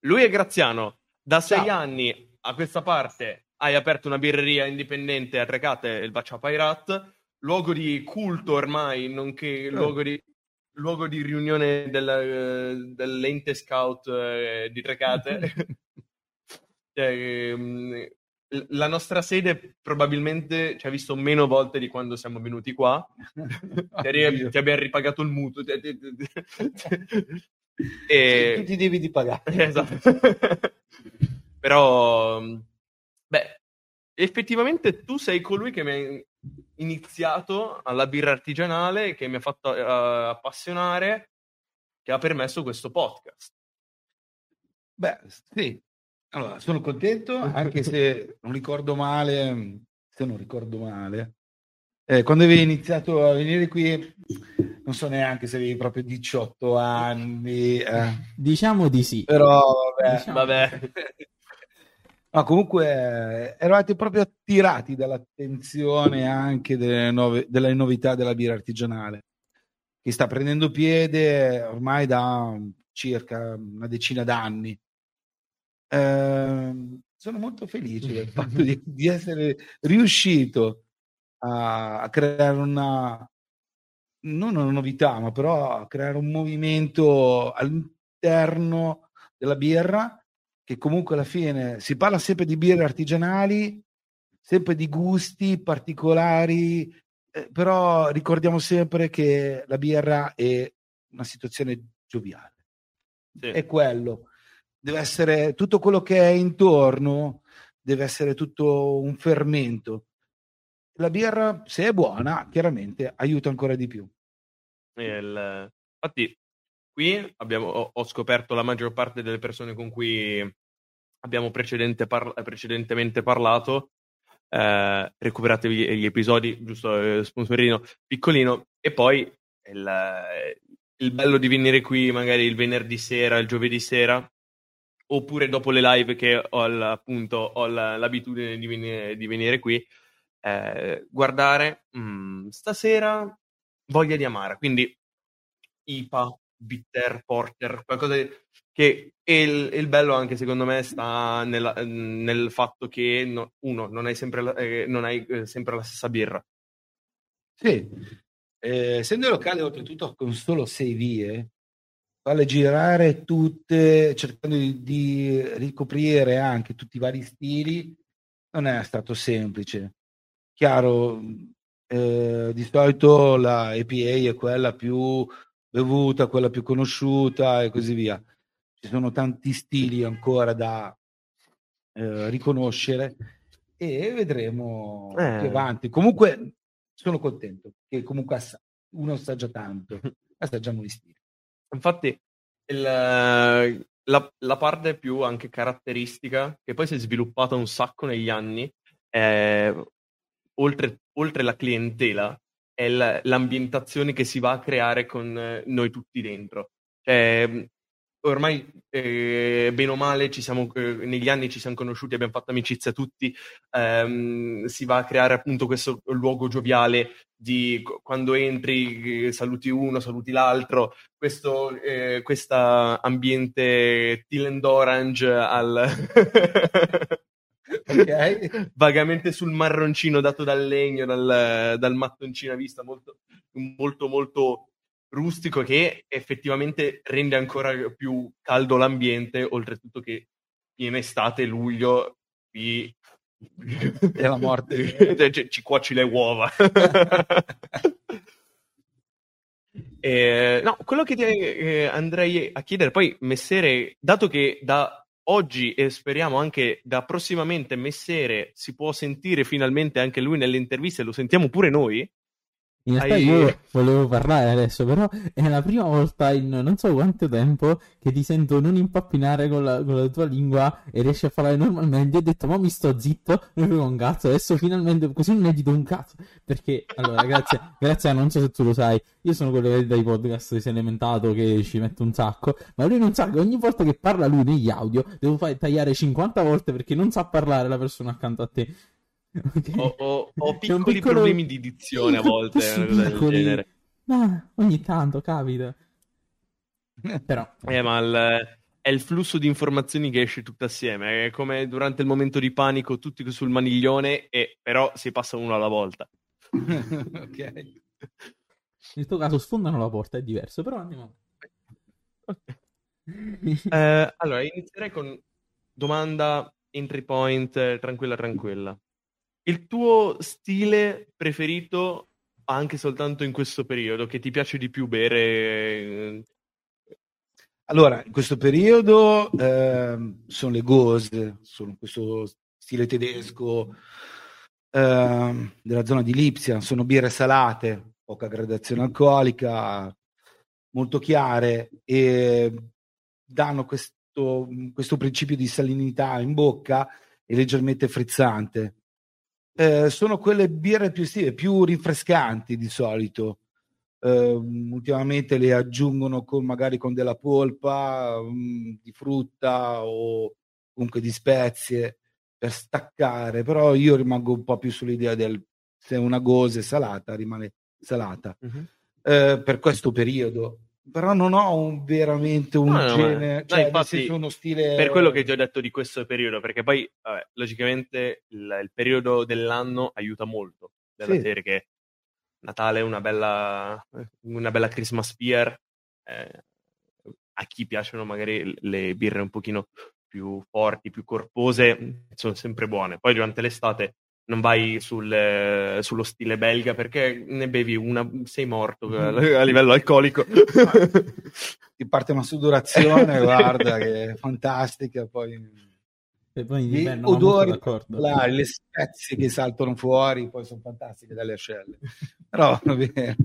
lui è Graziano. Da sei Ciao. anni a questa parte hai aperto una birreria indipendente a Trecate, il Bacia Pirate, luogo di culto ormai, nonché eh. luogo, di, luogo di riunione del, dell'ente scout eh, di Trecate. cioè, ehm, la nostra sede probabilmente ci ha visto meno volte di quando siamo venuti qua. ti, ti abbiamo ripagato il mutuo. E... Tu ti devi di pagare. Esatto. Però, beh, effettivamente tu sei colui che mi ha iniziato alla birra artigianale, che mi ha fatto uh, appassionare, che ha permesso questo podcast. Beh, sì. Allora, sono contento, anche se non ricordo male, se non ricordo male, eh, quando avevi iniziato a venire qui, non so neanche se avevi proprio 18 anni. Eh. Diciamo di sì. Però, vabbè. Diciamo. vabbè. Ma comunque eravate proprio attirati dall'attenzione anche delle, nuove, delle novità della birra artigianale, che sta prendendo piede ormai da circa una decina d'anni. Eh, sono molto felice del fatto di, di essere riuscito a, a, creare una non una novità, ma però creare un movimento all'interno della birra che comunque alla fine si parla sempre di birre artigianali, sempre di gusti particolari, eh, però ricordiamo sempre che la birra è una situazione gioviale. Sì. È quello. Deve essere tutto quello che è intorno, deve essere tutto un fermento. La birra, se è buona, chiaramente aiuta ancora di più. Il... Infatti, qui abbiamo, ho, ho, scoperto la maggior parte delle persone con cui abbiamo precedente par- precedentemente parlato. Eh, recuperatevi gli episodi, giusto eh, sponsorino piccolino, e poi il, il bello di venire qui magari il venerdì sera, il giovedì sera, oppure dopo le live che ho appunto ho l'abitudine di venire, di venire qui, eh, guardare mh, mm, stasera voglia di amare, quindi IPA, bitter, porter, qualcosa che il, il, bello anche secondo me sta nella, nel fatto che no, uno non hai sempre la, eh, non hai eh, sempre la stessa birra. Sì, eh, essendo locale oltretutto con solo sei vie, farle girare tutte, cercando di, di ricoprire anche tutti i vari stili, non è stato semplice. Chiaro, eh, di solito la EPA è quella più bevuta, quella più conosciuta e così via. Ci sono tanti stili ancora da eh, riconoscere e vedremo eh. più avanti. Comunque sono contento che comunque uno assaggia tanto, assaggiamo gli stili. Infatti il, la, la, parte più anche caratteristica, che poi si è sviluppata un sacco negli anni, è, oltre, oltre la clientela, è l'ambientazione che si va a creare con eh, noi tutti dentro. Cioè, ormai eh, bene o male siamo, eh, negli anni ci siamo conosciuti, abbiamo fatto amicizia tutti, ehm, si va a creare appunto questo luogo gioviale di quando entri eh, saluti uno, saluti l'altro, questo eh, ambiente Till and Orange al... okay. vagamente sul marroncino dato dal legno, dal, dal mattoncino a vista, molto, molto, molto rustico che effettivamente rende ancora più caldo l'ambiente, oltretutto che in estate, luglio, qui è la morte. Cioè, ci, ci cuoci le uova. eh, no, quello che ti eh, andrei a chiedere, poi Messere, dato che da oggi e speriamo anche da prossimamente Messere si può sentire finalmente anche lui nelle interviste, lo sentiamo pure noi. In realtà Hai... io volevo parlare adesso, però è la prima volta in non so quanto tempo che ti sento non impappinare con la, con la tua lingua e riesci a parlare normalmente. Ho detto, ma mi sto zitto, non frego un cazzo, adesso finalmente così non edito un cazzo. Perché, allora, grazie, grazie non so se tu lo sai, io sono quello che dai podcast si è elementato che ci mette un sacco, ma lui non sa che ogni volta che parla lui negli audio devo fare tagliare 50 volte perché non sa parlare la persona accanto a te. Okay. Ho, ho, ho piccoli piccolo... problemi di dizione a volte. Ah, ogni tanto capita. Però. Eh, ma il, è il flusso di informazioni che esce tutto assieme. È come durante il momento di panico, tutti sul maniglione, e però si passa uno alla volta. ok. Nel tuo caso sfondano la porta, è diverso, però andiamo. Ok. Eh, allora, inizierei con domanda entry point, eh, tranquilla, tranquilla. Il tuo stile preferito anche soltanto in questo periodo, che ti piace di più bere? eh, Allora, in questo periodo ehm, sono le gose, sono questo stile tedesco ehm, della zona di Lipsia, sono birre salate, poca gradazione alcolica, molto chiare e danno questo, questo principio di salinità in bocca e leggermente frizzante. Eh, sono quelle birre più estive, più rinfrescanti di solito. Eh, ultimamente le aggiungono con, magari con della polpa mm, di frutta o comunque di spezie per staccare, però io rimango un po' più sull'idea del se una gose è salata rimane salata. mhm. Eh, per questo periodo, però non ho un- veramente un No, genere, no, cioè infatti, uno stile Per quello che ti ho detto di questo periodo, perché poi, vabbè, logicamente, il, il periodo dell'anno aiuta molto della Sì. serie che Natale è una bella, una bella Christmas beer. eh, a chi piacciono magari le birre un pochino più forti, più corpose, sono sempre buone. Poi durante l'estate non vai sul, eh, sullo stile belga perché ne bevi una, sei morto a, a livello alcolico. ti parte una sudorazione, guarda, che è fantastica, poi E poi gli odori particolari, le spezie che saltano fuori, poi sono fantastiche dalle ascelle. Però va bene.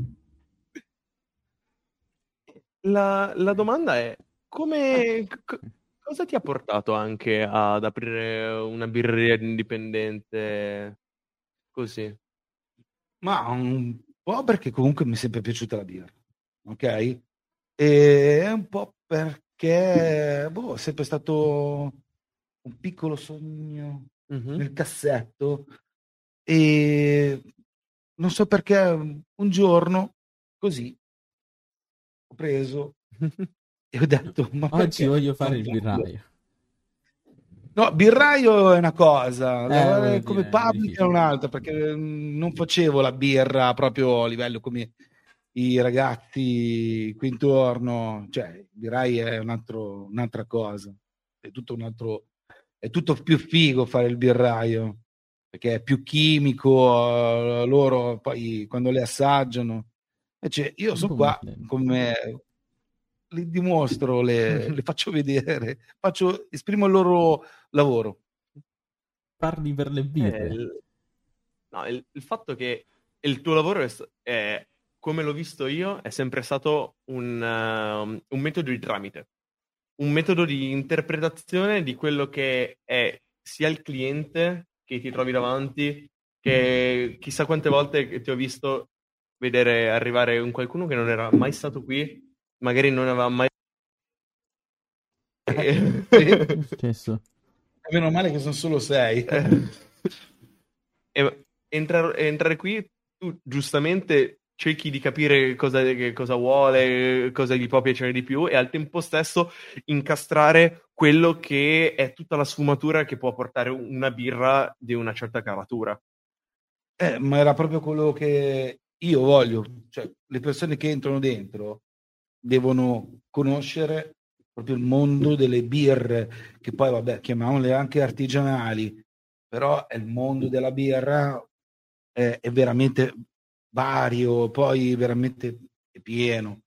La, la domanda è come co- cosa ti ha portato anche ad aprire una birreria indipendente così? Ma un po' perché comunque mi è sempre piaciuta la birra, ok? E un po' perché boh, è sempre stato un piccolo sogno Mhm. nel cassetto e non so perché un giorno così ho preso e ho detto ma Oggi voglio fare il birraio. No, birraio è una cosa, voglio come dire, public è un'altra, perché mm, non facevo la birra proprio a livello come i ragazzi qui intorno, cioè birraio è un altro- un'altra cosa, è tutto un altro, è tutto più figo fare il birraio, perché è più chimico, eh, loro poi quando le assaggiano, invece io sono po' qua come li dimostro, le, le faccio vedere, faccio, esprimo il loro lavoro. Parli per le Eh, birre. il, no, il- il fatto che il tuo lavoro è, è, come l'ho visto io, è sempre stato un, um, un metodo di tramite, un metodo di interpretazione di quello che è sia il cliente che ti trovi davanti, che chissà quante volte che ti ho visto vedere arrivare un qualcuno che non era mai stato qui, magari non aveva mai... Che è successo? E meno male che sono solo sei. Eh, e entrare, entrare qui, tu giustamente cerchi di capire cosa, che cosa vuole, cosa gli può piacere di più e al tempo stesso incastrare quello che è tutta la sfumatura che può portare una birra di una certa caratura. Eh, ma era proprio quello che io voglio, cioè le persone che entrano dentro devono conoscere proprio il mondo delle birre, che poi vabbè, chiamiamole anche artigianali, però è il mondo della birra è, è veramente vario, poi veramente è pieno.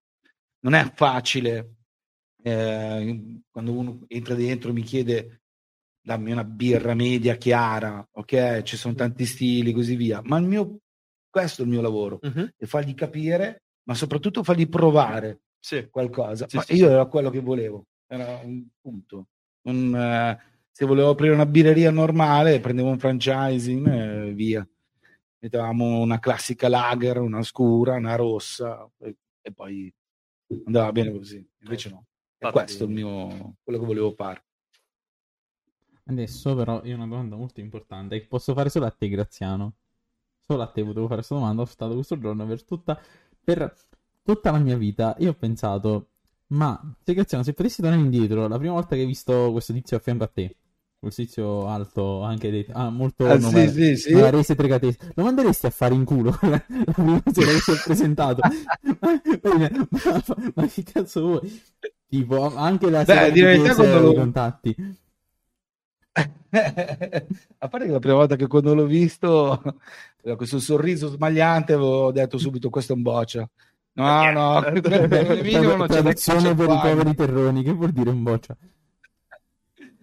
Non è facile eh, quando uno entra dentro e mi chiede dammi una birra media chiara, ok? Ci sono tanti stili, così via. Ma il mio, questo è il mio lavoro, è fargli capire, ma soprattutto fargli provare Sì. qualcosa. Sì, ma sì, io sì. era quello che volevo, era un punto. Non, eh, se volevo aprire una birreria normale, prendevo un franchising e via. Mettevamo una classica lager, una scura, una rossa e, e poi andava bene così. Invece no. È questo il mio, quello che volevo fare. Adesso però io ho una domanda molto importante che posso fare solo a te, Graziano. Solo a te potevo fare questa domanda, ho stato questo giorno per tutta, per tutta la mia vita. Io ho pensato, Ma, se Graziano, se potessi tornare indietro, la prima volta che hai visto questo tizio a fianco a te, questo tizio alto, anche detto, ah, molto Ah, nome- sì, sì, sì. rese tregatese, lo manderesti a fare in culo la prima sera che si è presentato? ma, ma- ma- ma che cazzo vuoi? Tipo, anche la Beh, sera lo- contatti. a parte che la prima volta che quando l'ho visto questo sorriso smagliante avevo detto subito questo è un boccia no no Traduzione per i poveri terroni, che vuol dire un boccia?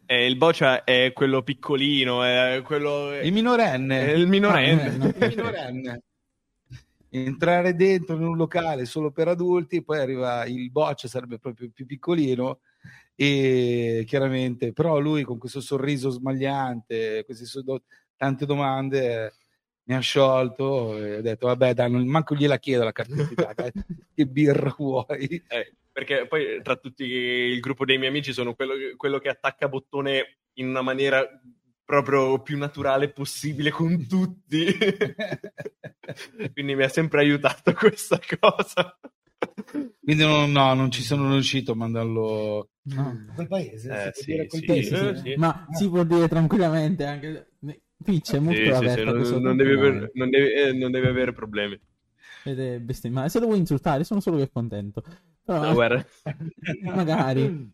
Eh, il boccia è quello piccolino, è quello... il minorenne è il minorenne. Ah, no, no. il minorenne entrare dentro in un locale solo per adulti poi arriva il boccia sarebbe proprio più piccolino e chiaramente però lui con questo sorriso smagliante queste so- do- tante domande mi ha sciolto e ho detto vabbè dai non manco gliela chiedo la carta d'identità che birra vuoi Eh, perché poi tra tutti il gruppo dei miei amici sono quello, quello che attacca bottone in una maniera proprio più naturale possibile con tutti. Quindi mi ha sempre aiutato questa cosa. quindi non, no, non ci sono riuscito a mandarlo No. quel paese Eh, si sì, sì, paese, eh, sì. sì. Ma si può dire tranquillamente anche... Twitch è molto Sì, sì, aperto sì, a non, non devi aver- non devi- eh, non devi avere problemi. Ed è bestemmiare. Se lo vuoi insultare, sono solo che contento. Però, No, guarda. magari.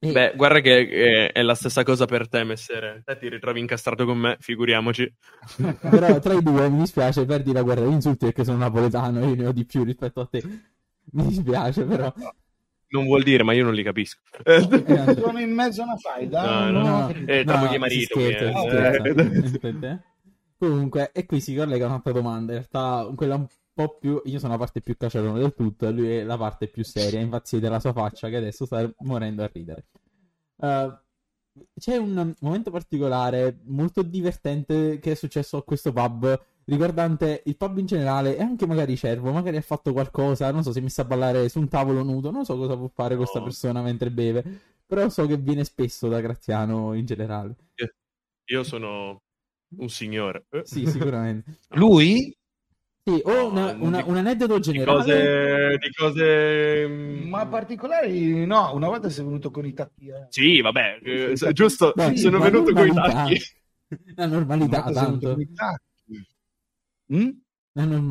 E- Beh, guarda che eh, è la stessa cosa per te, messere. Te ti ritrovi incastrato con me, figuriamoci. Però tra i due mi dispiace, perdi la guerra degli insulti perché sono napoletano e io ne ho di più rispetto a te. Mi dispiace, però. Non vuol dire, ma io non li capisco. Eh, sono in mezzo a una faida No, no, No, Eh, tra moglie e si marito, scherza, eh. scherza. Eh. Comunque, e qui si collega un'altra domanda. In realtà, quella un po' più. Io sono la parte più cacciarone del tutto, e lui è la parte più seria. Infatti, della sua faccia che adesso sta morendo a ridere. Uh, c'è un momento particolare molto divertente che è successo a questo pub riguardante il pub in generale e anche magari Cervo, magari ha fatto qualcosa, non so, si è messo a ballare su un tavolo nudo, non so cosa può fare No. questa persona mentre beve, però so che viene spesso da Graziano in generale. Io sono un signore. Sì, sicuramente. lui Sì, o No, una- una- di- un aneddoto Di generale. cose... Di cose... mm, ma particolari no una volta sei venuto con i tacchi eh. Sì, vabbè, eh, giusto, Beh, sono venuto con i tacchi. La normalità, tanto. con i tacchi Mm?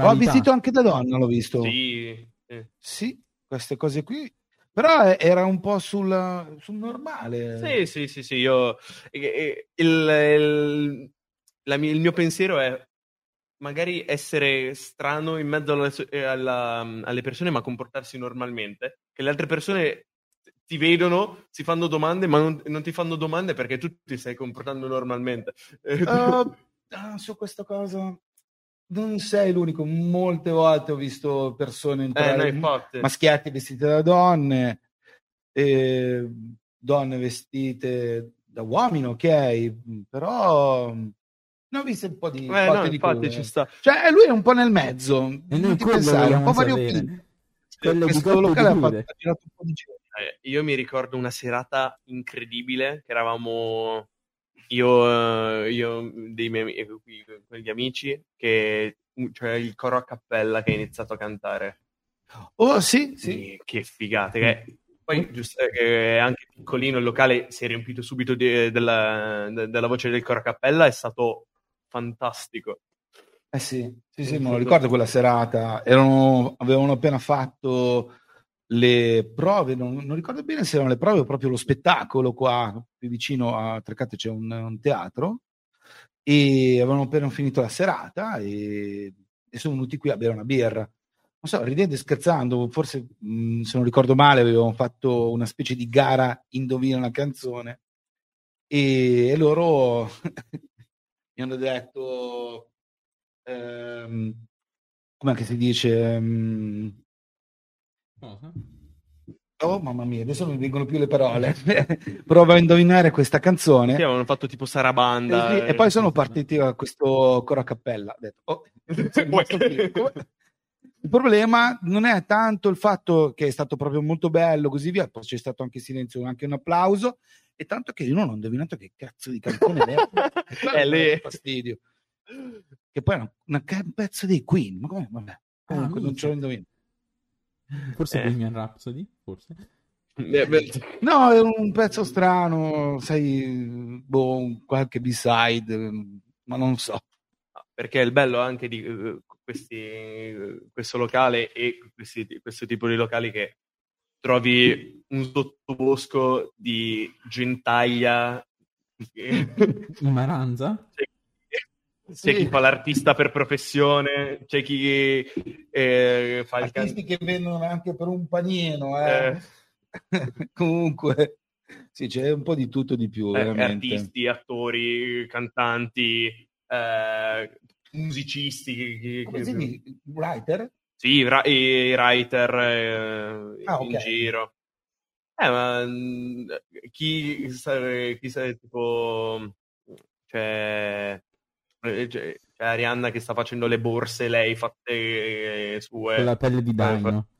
Ho vestito anche da donna, l'ho visto. Sì, eh. Sì, queste cose qui. Però era un po' sul, sul normale. Sì, sì, sì, sì, io... Il, il- la il mio pensiero è magari essere strano in mezzo alle, so- eh, alla- alle persone, ma comportarsi normalmente, che le altre persone ti vedono, si fanno domande, ma non, non ti fanno domande perché tu ti stai comportando normalmente. Uh, su questa cosa non sei l'unico. Molte volte ho visto persone eh, entrare, no, infatti. maschietti vestiti da donne, e donne vestite da uomini, ok, però ne ho viste un po' di, Eh, no, di infatti ci sta. Cioè, lui è un po' nel mezzo. E Non ti pensare, un po' variopinto. Questo locale ha, fatto, ha un po' di. Eh, io mi ricordo una serata incredibile che eravamo io, eh, io dei miei con gli amici che cioè il coro a cappella che ha iniziato a cantare Oh, sì, sì. Che figate che poi giusto eh, che anche piccolino il locale si è riempito subito di- della, de- della voce del coro a cappella è stato fantastico Eh sì, sì, sì, me lo ricordo quella serata. Erano, avevano appena fatto le prove, non, non ricordo bene se erano le prove o proprio lo spettacolo qua, qui vicino a Trecate c'è un, un teatro, e avevano appena finito la serata e, e sono venuti qui a bere una birra. Non so, ridendo e scherzando, forse mh, se non ricordo male avevamo fatto una specie di gara indovina una canzone e, e loro mi hanno detto ehm, come si dice ehm, Cosa? oh mamma mia adesso non mi vengono più le parole. Prova a indovinare questa canzone. Sì, avevano fatto tipo Sarabanda e, e poi sono partiti a questo coro a cappella Ho detto, oh, il problema non è tanto il fatto che è stato proprio molto bello così via poi c'è stato anche silenzio anche un applauso e tanto che io non ho indovinato che cazzo di canzone è dato lì. Fastidio. Che poi è un pezzo dei Queen ma come vabbè Ah, comunque non ce l'ho indovinato Forse Eh. Bohemian Rhapsody, forse. Eh, No, è un pezzo strano, sai, boh, un- qualche B-side, ma non so. perché il bello anche di eh, questi, questo locale e questi- questo tipo di locali che trovi un sottobosco di gentaglia. In Maranza? C'è chi fa l'artista per professione, c'è chi eh, fa il Artisti che vendono anche per un panino, can- eh. Comunque, sì, c'è un po' di tutto di più, eh, artisti, attori, cantanti, eh, musicisti. che-? Writer? Sì, ra- i writer eh, Ah, in ok. giro. Eh, ma mm, chi chi sarebbe tipo... Eh, c'è, c'è Arianna che sta facendo le borse, lei fatte eh, sue. Con la pelle di Eh, daino.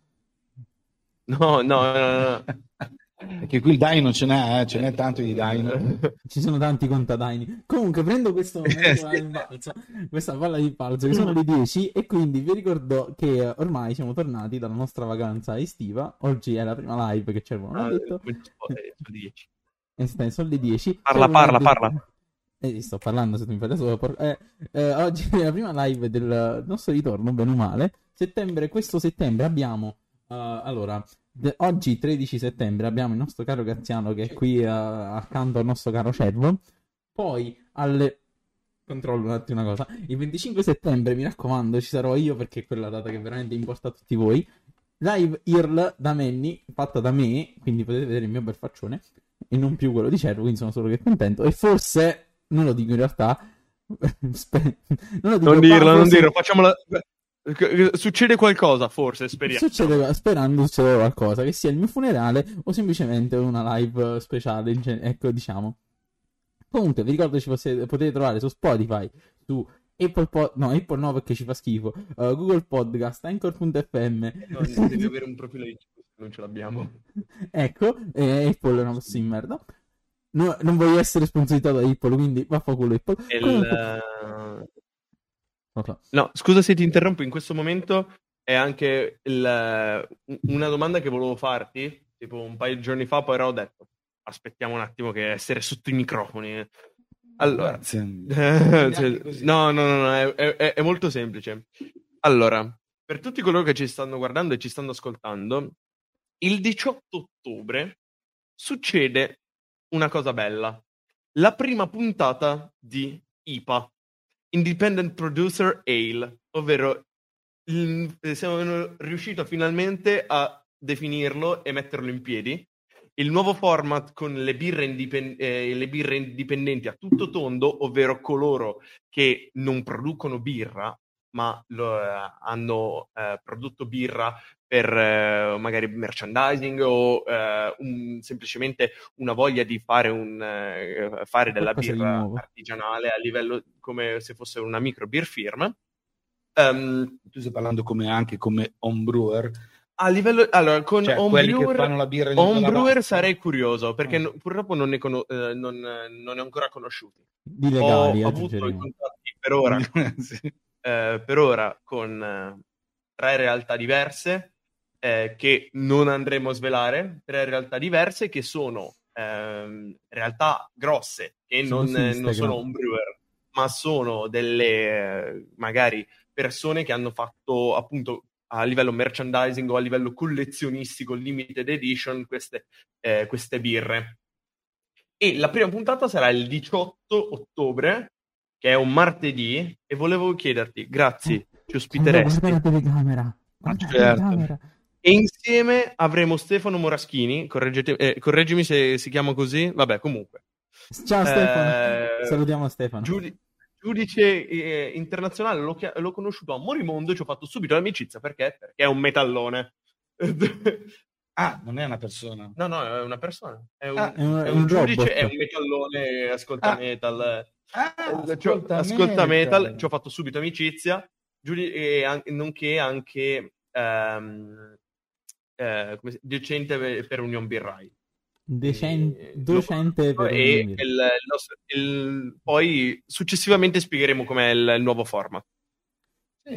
No, no, no, no. Perché qui il Dino ce n'è, eh, ce n'è tanto di Dino. Ci sono tanti contadaini. Comunque, prendo questo balzo, questa palla di balzo, che sono le 10, e quindi vi ricordo che eh, ormai siamo tornati dalla nostra vacanza estiva. Oggi è la prima live che ci avevano Ah, detto. eh, sono dieci. E stai, sono le 10. Parla, C'è parla, parla. Eh, sto parlando se tu mi fai da solo. por- eh, eh, oggi è la prima live del nostro ritorno, bene o male. Settembre, questo settembre abbiamo. eh, allora, de- oggi 13 settembre abbiamo il nostro caro Graziano che è qui eh, accanto al nostro caro Cervo. Poi alle. Controllo un attimo una cosa. Il 25 settembre, mi raccomando, ci sarò io perché è quella data che veramente importa a tutti voi. Live IRL da Manny, fatta da me, quindi potete vedere il mio bel faccione e non più quello di Cervo, quindi sono solo che contento. E forse, non lo dico in realtà, non lo dico, Non dirlo, non forse dirlo, facciamola. Succede qualcosa, forse, speriamo. Succede, sperando succeda qualcosa, che sia il mio funerale o semplicemente una live speciale, in gen- ecco, diciamo. Comunque, vi ricordo ci posse- potete trovare su Spotify, su Apple Pod, no, Apple no perché ci fa schifo, uh, Google Podcast, Anchor.fm, No, devi avere un profilo di non ce l'abbiamo. ecco, e Apple è una posta di merda. No, non voglio essere sponsorizzato da Apple, quindi vaffanculo Apple. Il, eh, so. No, scusa se ti interrompo, in questo momento è anche il- una domanda che volevo farti, tipo un paio di giorni fa, poi ho detto, aspettiamo un attimo che essere sotto i microfoni. Allora, cioè, no, no, no, no, è, è- è molto semplice. Allora, per tutti coloro che ci stanno guardando e ci stanno ascoltando, il 18 ottobre succede una cosa bella. La prima puntata di IPA, Independent Producer Ale, ovvero il- eh, siamo riusciti finalmente a definirlo e metterlo in piedi. Il nuovo format con le birre, indipen- eh, le birre indipendenti a tutto tondo, ovvero coloro che non producono birra, ma lo, eh, hanno eh, prodotto birra per eh, magari merchandising o eh, un- semplicemente una voglia di fare, un, eh, fare della birra artigianale a livello come se fosse una micro beer firm. Ehm, Tu stai parlando come, anche come homebrewer, a livello allora con cioè quelli che homebrewer fanno la birra di homebrewer sarei curioso perché Ah. no- purtroppo non ne, cono- eh, non, non ne ho ancora conosciuti. Di Ho legali, avuto i contatti per ora Sì. eh, per ora con eh, tre realtà diverse eh, che non andremo a svelare, tre realtà diverse che sono ehm, realtà grosse che non, eh, non sono un brewer, ma sono delle eh, magari persone che hanno fatto appunto a livello merchandising o a livello collezionistico limited edition queste, eh, queste birre. E la prima puntata sarà il 18 ottobre, che è un martedì, e volevo chiederti, grazie, ci ospiteresti. Guarda la telecamera. Guarda la certo. telecamera. E insieme avremo Stefano Moraschini, eh, correggimi se si chiama così, vabbè comunque. Ciao Stefano. Eh, Salutiamo Stefano. giudi- giudice eh, internazionale, l'ho, chia- l'ho conosciuto a Morimondo e ci ho fatto subito l'amicizia, perché? Perché è un metallone. Ah, non è una persona. no, no, è una persona. È un, Ah, è un- è un un giudice, è un metallone, ascolta Ah. metal. Ah, Eh, ascolta, ascolta metal, metal. ci ho fatto subito amicizia, giudi- e an- nonché anche ehm, eh, come si- docente per- Union Birrai. Decen- E- docente per e un- il- il nostro- il- poi successivamente spiegheremo com'è il, il nuovo format. Sì,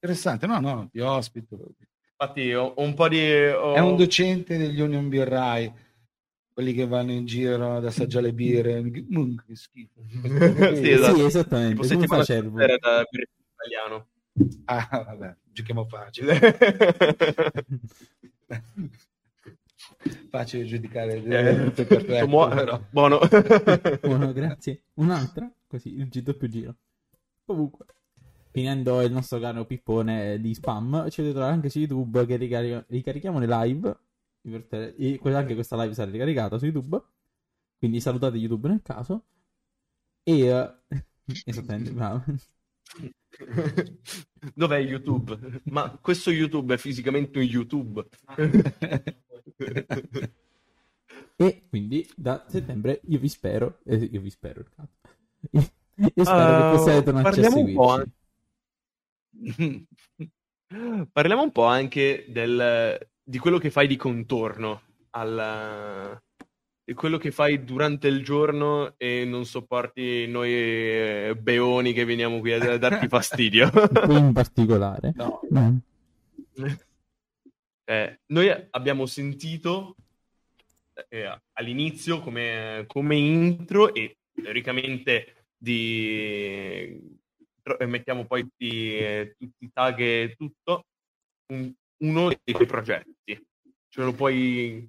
interessante. No, no, ti ospito. Infatti ho, ho un po' di... ho- È un docente degli Union Birrai, quelli che vanno in giro ad assaggiare le birre. Mm, che schifo. sì, esatto. Sì, esattamente. Tipo Come fa Cervo? italiano. Ah, vabbè, giochiamo facile. Facile giudicare Eh, tutte perfette, muo- però. Buono. Buono, grazie. Un'altra? Così, il G doppio giro. Comunque, finendo il nostro caro pippone di spam, ci potete trovare anche su YouTube che ricarica- ricarichiamo le live. e que- anche questa live sarà ricaricata su YouTube. Quindi salutate YouTube nel caso. E... eh, esattamente, bravo. Dov'è YouTube? Ma questo YouTube è fisicamente un YouTube. E quindi da settembre io vi spero, eh, io vi spero, io spero che Uh, possiate tornarci a parliamo un po' seguirci. Parliamo un po' anche del, di quello che fai di contorno al, di quello che fai durante il giorno e non sopporti noi eh, beoni che veniamo qui a, darti fastidio. In particolare. No, No. Eh, noi abbiamo sentito eh, all'inizio come, come intro e teoricamente di eh, mettiamo poi tutti, eh, tutti i tag e tutto un- uno dei tuoi progetti ce lo puoi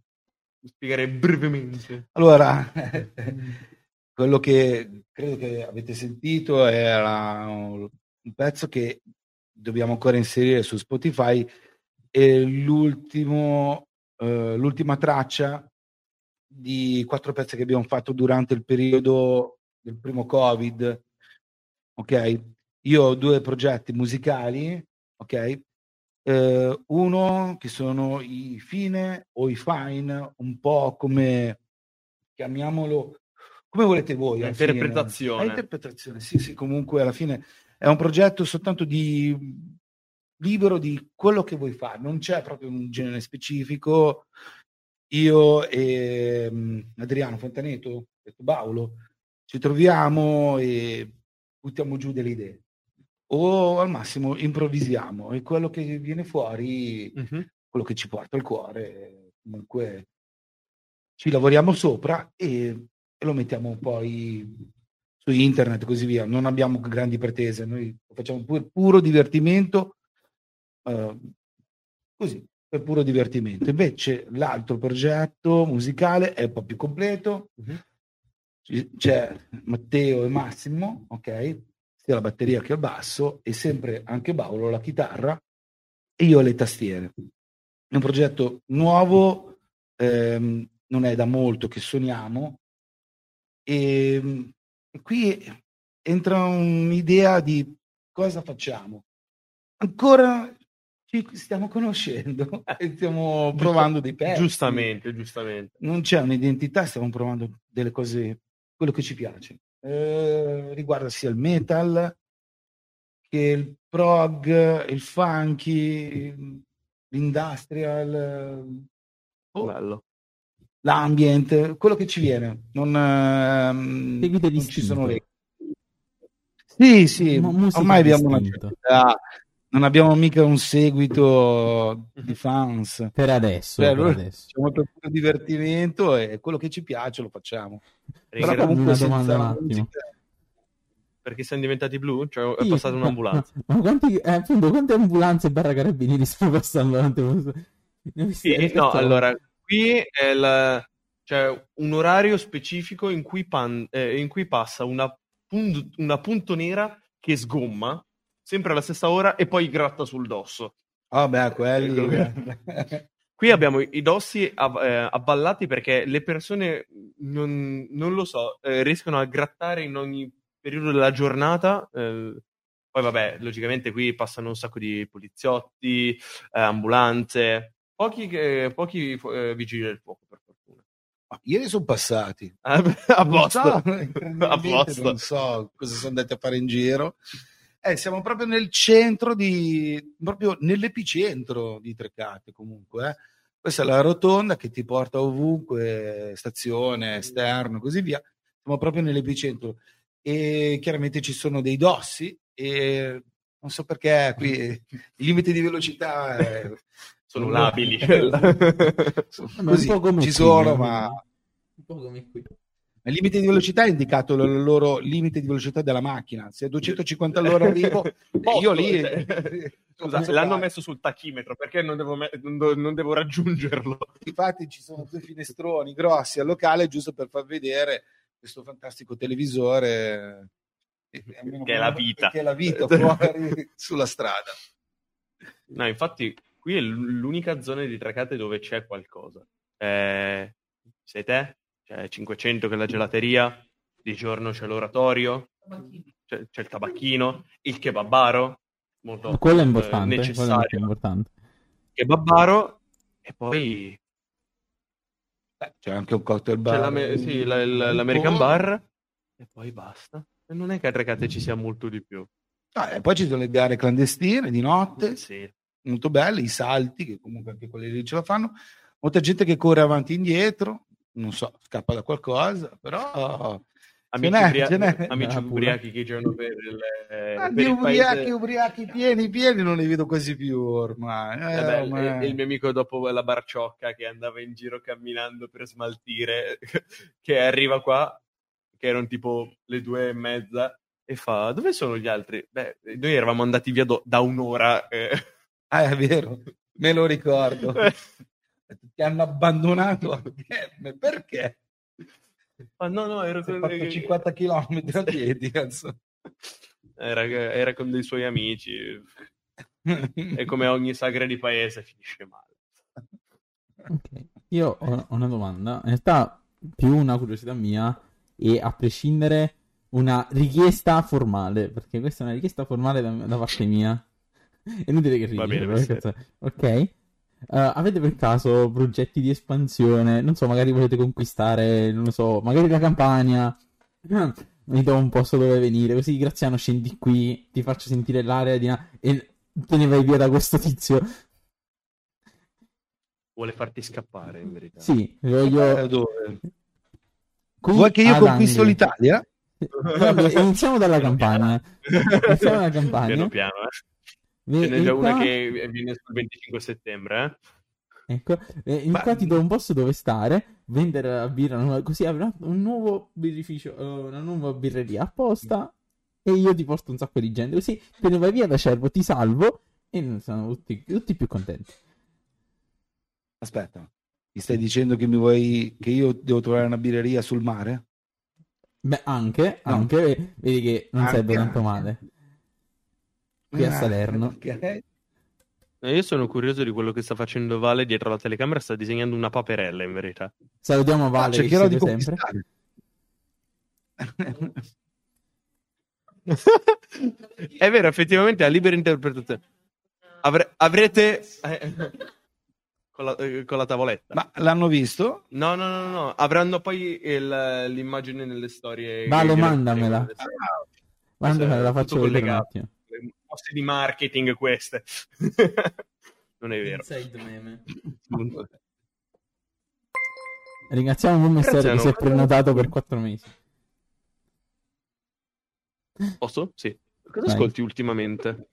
spiegare brevemente Allora, quello che credo che avete sentito era un pezzo che dobbiamo ancora inserire su Spotify e l'ultimo, eh, l'ultima traccia di quattro pezzi che abbiamo fatto durante il periodo del primo Covid. Ok, io ho due progetti musicali, ok? Eh, uno che sono i fine o i fine, un po' come chiamiamolo come volete voi. alla fine. Interpretazione. Eh, interpretazione, sì, sì, comunque alla fine è un progetto soltanto di libero di quello che vuoi fare, non c'è proprio un genere specifico. Io e mm, Adriano Fontaneto, detto Baulo, ci troviamo e buttiamo giù delle idee. O al massimo improvvisiamo e quello che viene fuori Mhm. quello che ci porta il cuore, comunque ci lavoriamo sopra e, e lo mettiamo poi su internet e così via. Non abbiamo grandi pretese, noi facciamo per puro divertimento, eh, così, per puro divertimento. Invece l'altro progetto musicale è un po' più completo, ci- c'è Matteo e Massimo, ok? Sia la batteria che il basso e sempre anche Paolo la chitarra e io le tastiere. È un progetto nuovo, ehm, non è da molto che suoniamo e, e qui entra un'idea di cosa facciamo. Ancora ci stiamo conoscendo e stiamo provando dei pezzi. giustamente giustamente Non c'è un'identità, stiamo provando delle cose, quello che ci piace. Eh, riguarda sia il metal che il prog, il funky, l'industrial, oh, bello l'ambient, quello che ci viene. Non, ehm, non ci sono regole. Sì, sì, ormai abbiamo una certa non abbiamo mica un seguito di fans. Per adesso, Cioè, per noi adesso. facciamo per puro divertimento e quello che ci piace lo facciamo. Però comunque Una domanda un attimo. perché siamo diventati blu cioè è Sì, passata un'ambulanza Ma, ma quanti, eh, appunto, quante ambulanze barra carabinieri stanno passando Sì, no, allora, qui è c'è un orario specifico in cui, pan- eh, in cui passa una, pun- una punto nera che sgomma, sempre alla stessa ora, e poi gratta sul dosso. Ah, beh, quelli... Qui abbiamo i dossi av- eh, avvallati perché le persone, non, non lo so, eh, riescono a grattare in ogni periodo della giornata. eh, poi vabbè, logicamente qui passano un sacco di poliziotti, eh, ambulanze, pochi, pochi eh, vigili del fuoco per fortuna. Ma Ieri sono passati. Ah, a Non posto. so, a incredibilmente posto. non so cosa sono andati a fare in giro. Eh, siamo proprio nel centro di, proprio nell'epicentro di Trecate comunque. eh. Questa è la rotonda che ti porta ovunque, stazione, esterno, così via. Siamo proprio nell'epicentro. E chiaramente ci sono dei dossi e non so perché qui il limite di velocità è sono Non- labili. un Così, po' come ci sono, eh. ma Un po' come qui. Il limite di velocità è indicato il loro limite di velocità della macchina. Se a 250 all'ora arrivo, io lì... Scusa, Posso l'hanno messo sul tachimetro perché non devo, me- non do- non devo raggiungerlo? Infatti ci sono due finestroni grossi al locale giusto per far vedere questo fantastico televisore eh, Che è la vita. che è la vita fuori sulla strada. No, infatti, qui è l'unica zona di Tracate dove c'è qualcosa. Eh, sei te, c'è 500 che è la gelateria, di giorno c'è l'oratorio, c'è, c'è il tabacchino, il kebabaro, molto Quello è eh, importante. quello è molto necessario. importante. Kebabaro e poi Eh, C'è anche un cocktail c'è bar. l'ame- sì, la- il- l'American Bar e poi basta. E non è che a Tracate ci sia molto di più. Ah, e poi ci sono le gare clandestine di notte, Sì. molto belle, i salti, che comunque anche quelli lì ce la fanno. Molta gente che corre avanti e indietro, non so, scappa da qualcosa, però... Amici, n'è, ubria- n'è. amici Ah, ubriachi che giocano per il, eh, Ah, per ubriachi, paese. ubriachi pieni, pieni, non li vedo quasi più ormai. Eh, Eh beh, ormai. il, il mio amico dopo la barciocca che andava in giro camminando per smaltire, che arriva qua, che erano tipo le due e mezza, e fa, dove sono gli altri? Beh, noi eravamo andati via do- da un'ora. eh. Ah, è vero, me lo ricordo. Ti hanno abbandonato. Eh, Perché? Ah, no, no, ero, Hai fatto 50 km a piedi, era, era con dei suoi amici, e come ogni sagra di paese finisce male. Ok. Io ho una domanda, in realtà più una curiosità mia e a prescindere una richiesta formale, perché questa è una richiesta formale da, da parte mia. È inutile che ridi. Va bene, Ok. Uh, avete per caso progetti di espansione? Non so, magari volete conquistare, non lo so, magari la campagna. Mi do un posto dove venire, così Graziano scendi qui, ti faccio sentire l'area di... na- e te ne vai via da questo tizio. Vuole farti scappare, in verità. Sì, voglio... Eh, dove? qui Vuoi che io conquisto l'Italia? Vabbè, iniziamo dalla campagna. Iniziamo dalla campagna. Piano piano, eh. Ve- Ce n'è già una che viene sul 25 settembre, eh. Ecco, e in Ma- qua ti do un posto dove stare, vendere la birra, così avrà un nuovo birrificio, eh, una nuova birreria apposta e io ti porto un sacco di gente, così te ne vai via da Cervo, ti salvo e sono tutti, tutti più contenti. Aspetta, mi stai dicendo che mi vuoi che io devo trovare una birreria sul mare? Beh, anche, No. anche, vedi che non Anche, sarebbe tanto anche. male. Qui a Ah, Salerno. ok. Eh, Io sono curioso di quello che sta facendo Vale dietro la telecamera, sta disegnando una paperella in verità. Salutiamo Ah, Vale ci cercherò di sempre. È vero, effettivamente ha libera interpretazione. Avre- avrete... eh, con, la, eh, con la tavoletta. Ma l'hanno visto? No, no, no, no, avranno poi il- l'immagine nelle storie. Che- mandamela. Quando me la faccio vedere un attimo. Mosse di marketing queste. non è vero. Ringraziamo un buon mestiere che si è prenotato per quattro mesi. Posso? Sì. Cosa Vai. ascolti ultimamente?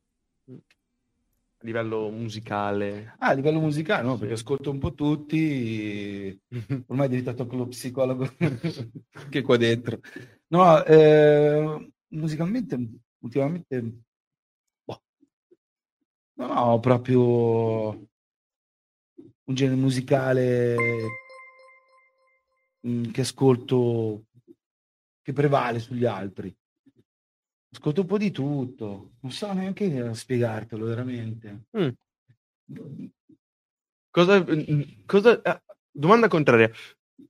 A livello musicale. Ah, a livello musicale, no, perché ascolto un po' tutti. Ormai è diventato anche lo psicologo che qua dentro. No, eh, musicalmente, ultimamente, non ho proprio un genere musicale mm, che ascolto, che prevale sugli altri. Ascolto un po' di tutto, non so neanche spiegartelo veramente. Mm. Cosa, cosa- eh, domanda contraria.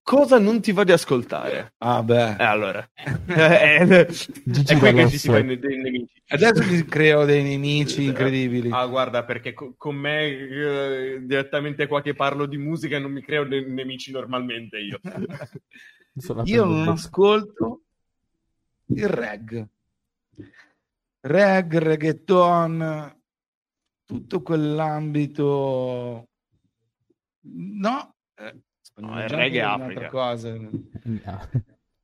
Cosa non ti va di ascoltare? Ah, beh. Eh, allora. Eh, eh, Gigi è qui che ci si fa i dei nemici. Adesso mi creo dei nemici incredibili. Ah, guarda, perché co- con me eh, direttamente qua che parlo di musica non mi creo dei nemici normalmente io. Io non ascolto il reg. Reg, reggaeton, tutto quell'ambito. No, eh, No, il reggae è un'altra Africa. cosa. Ah.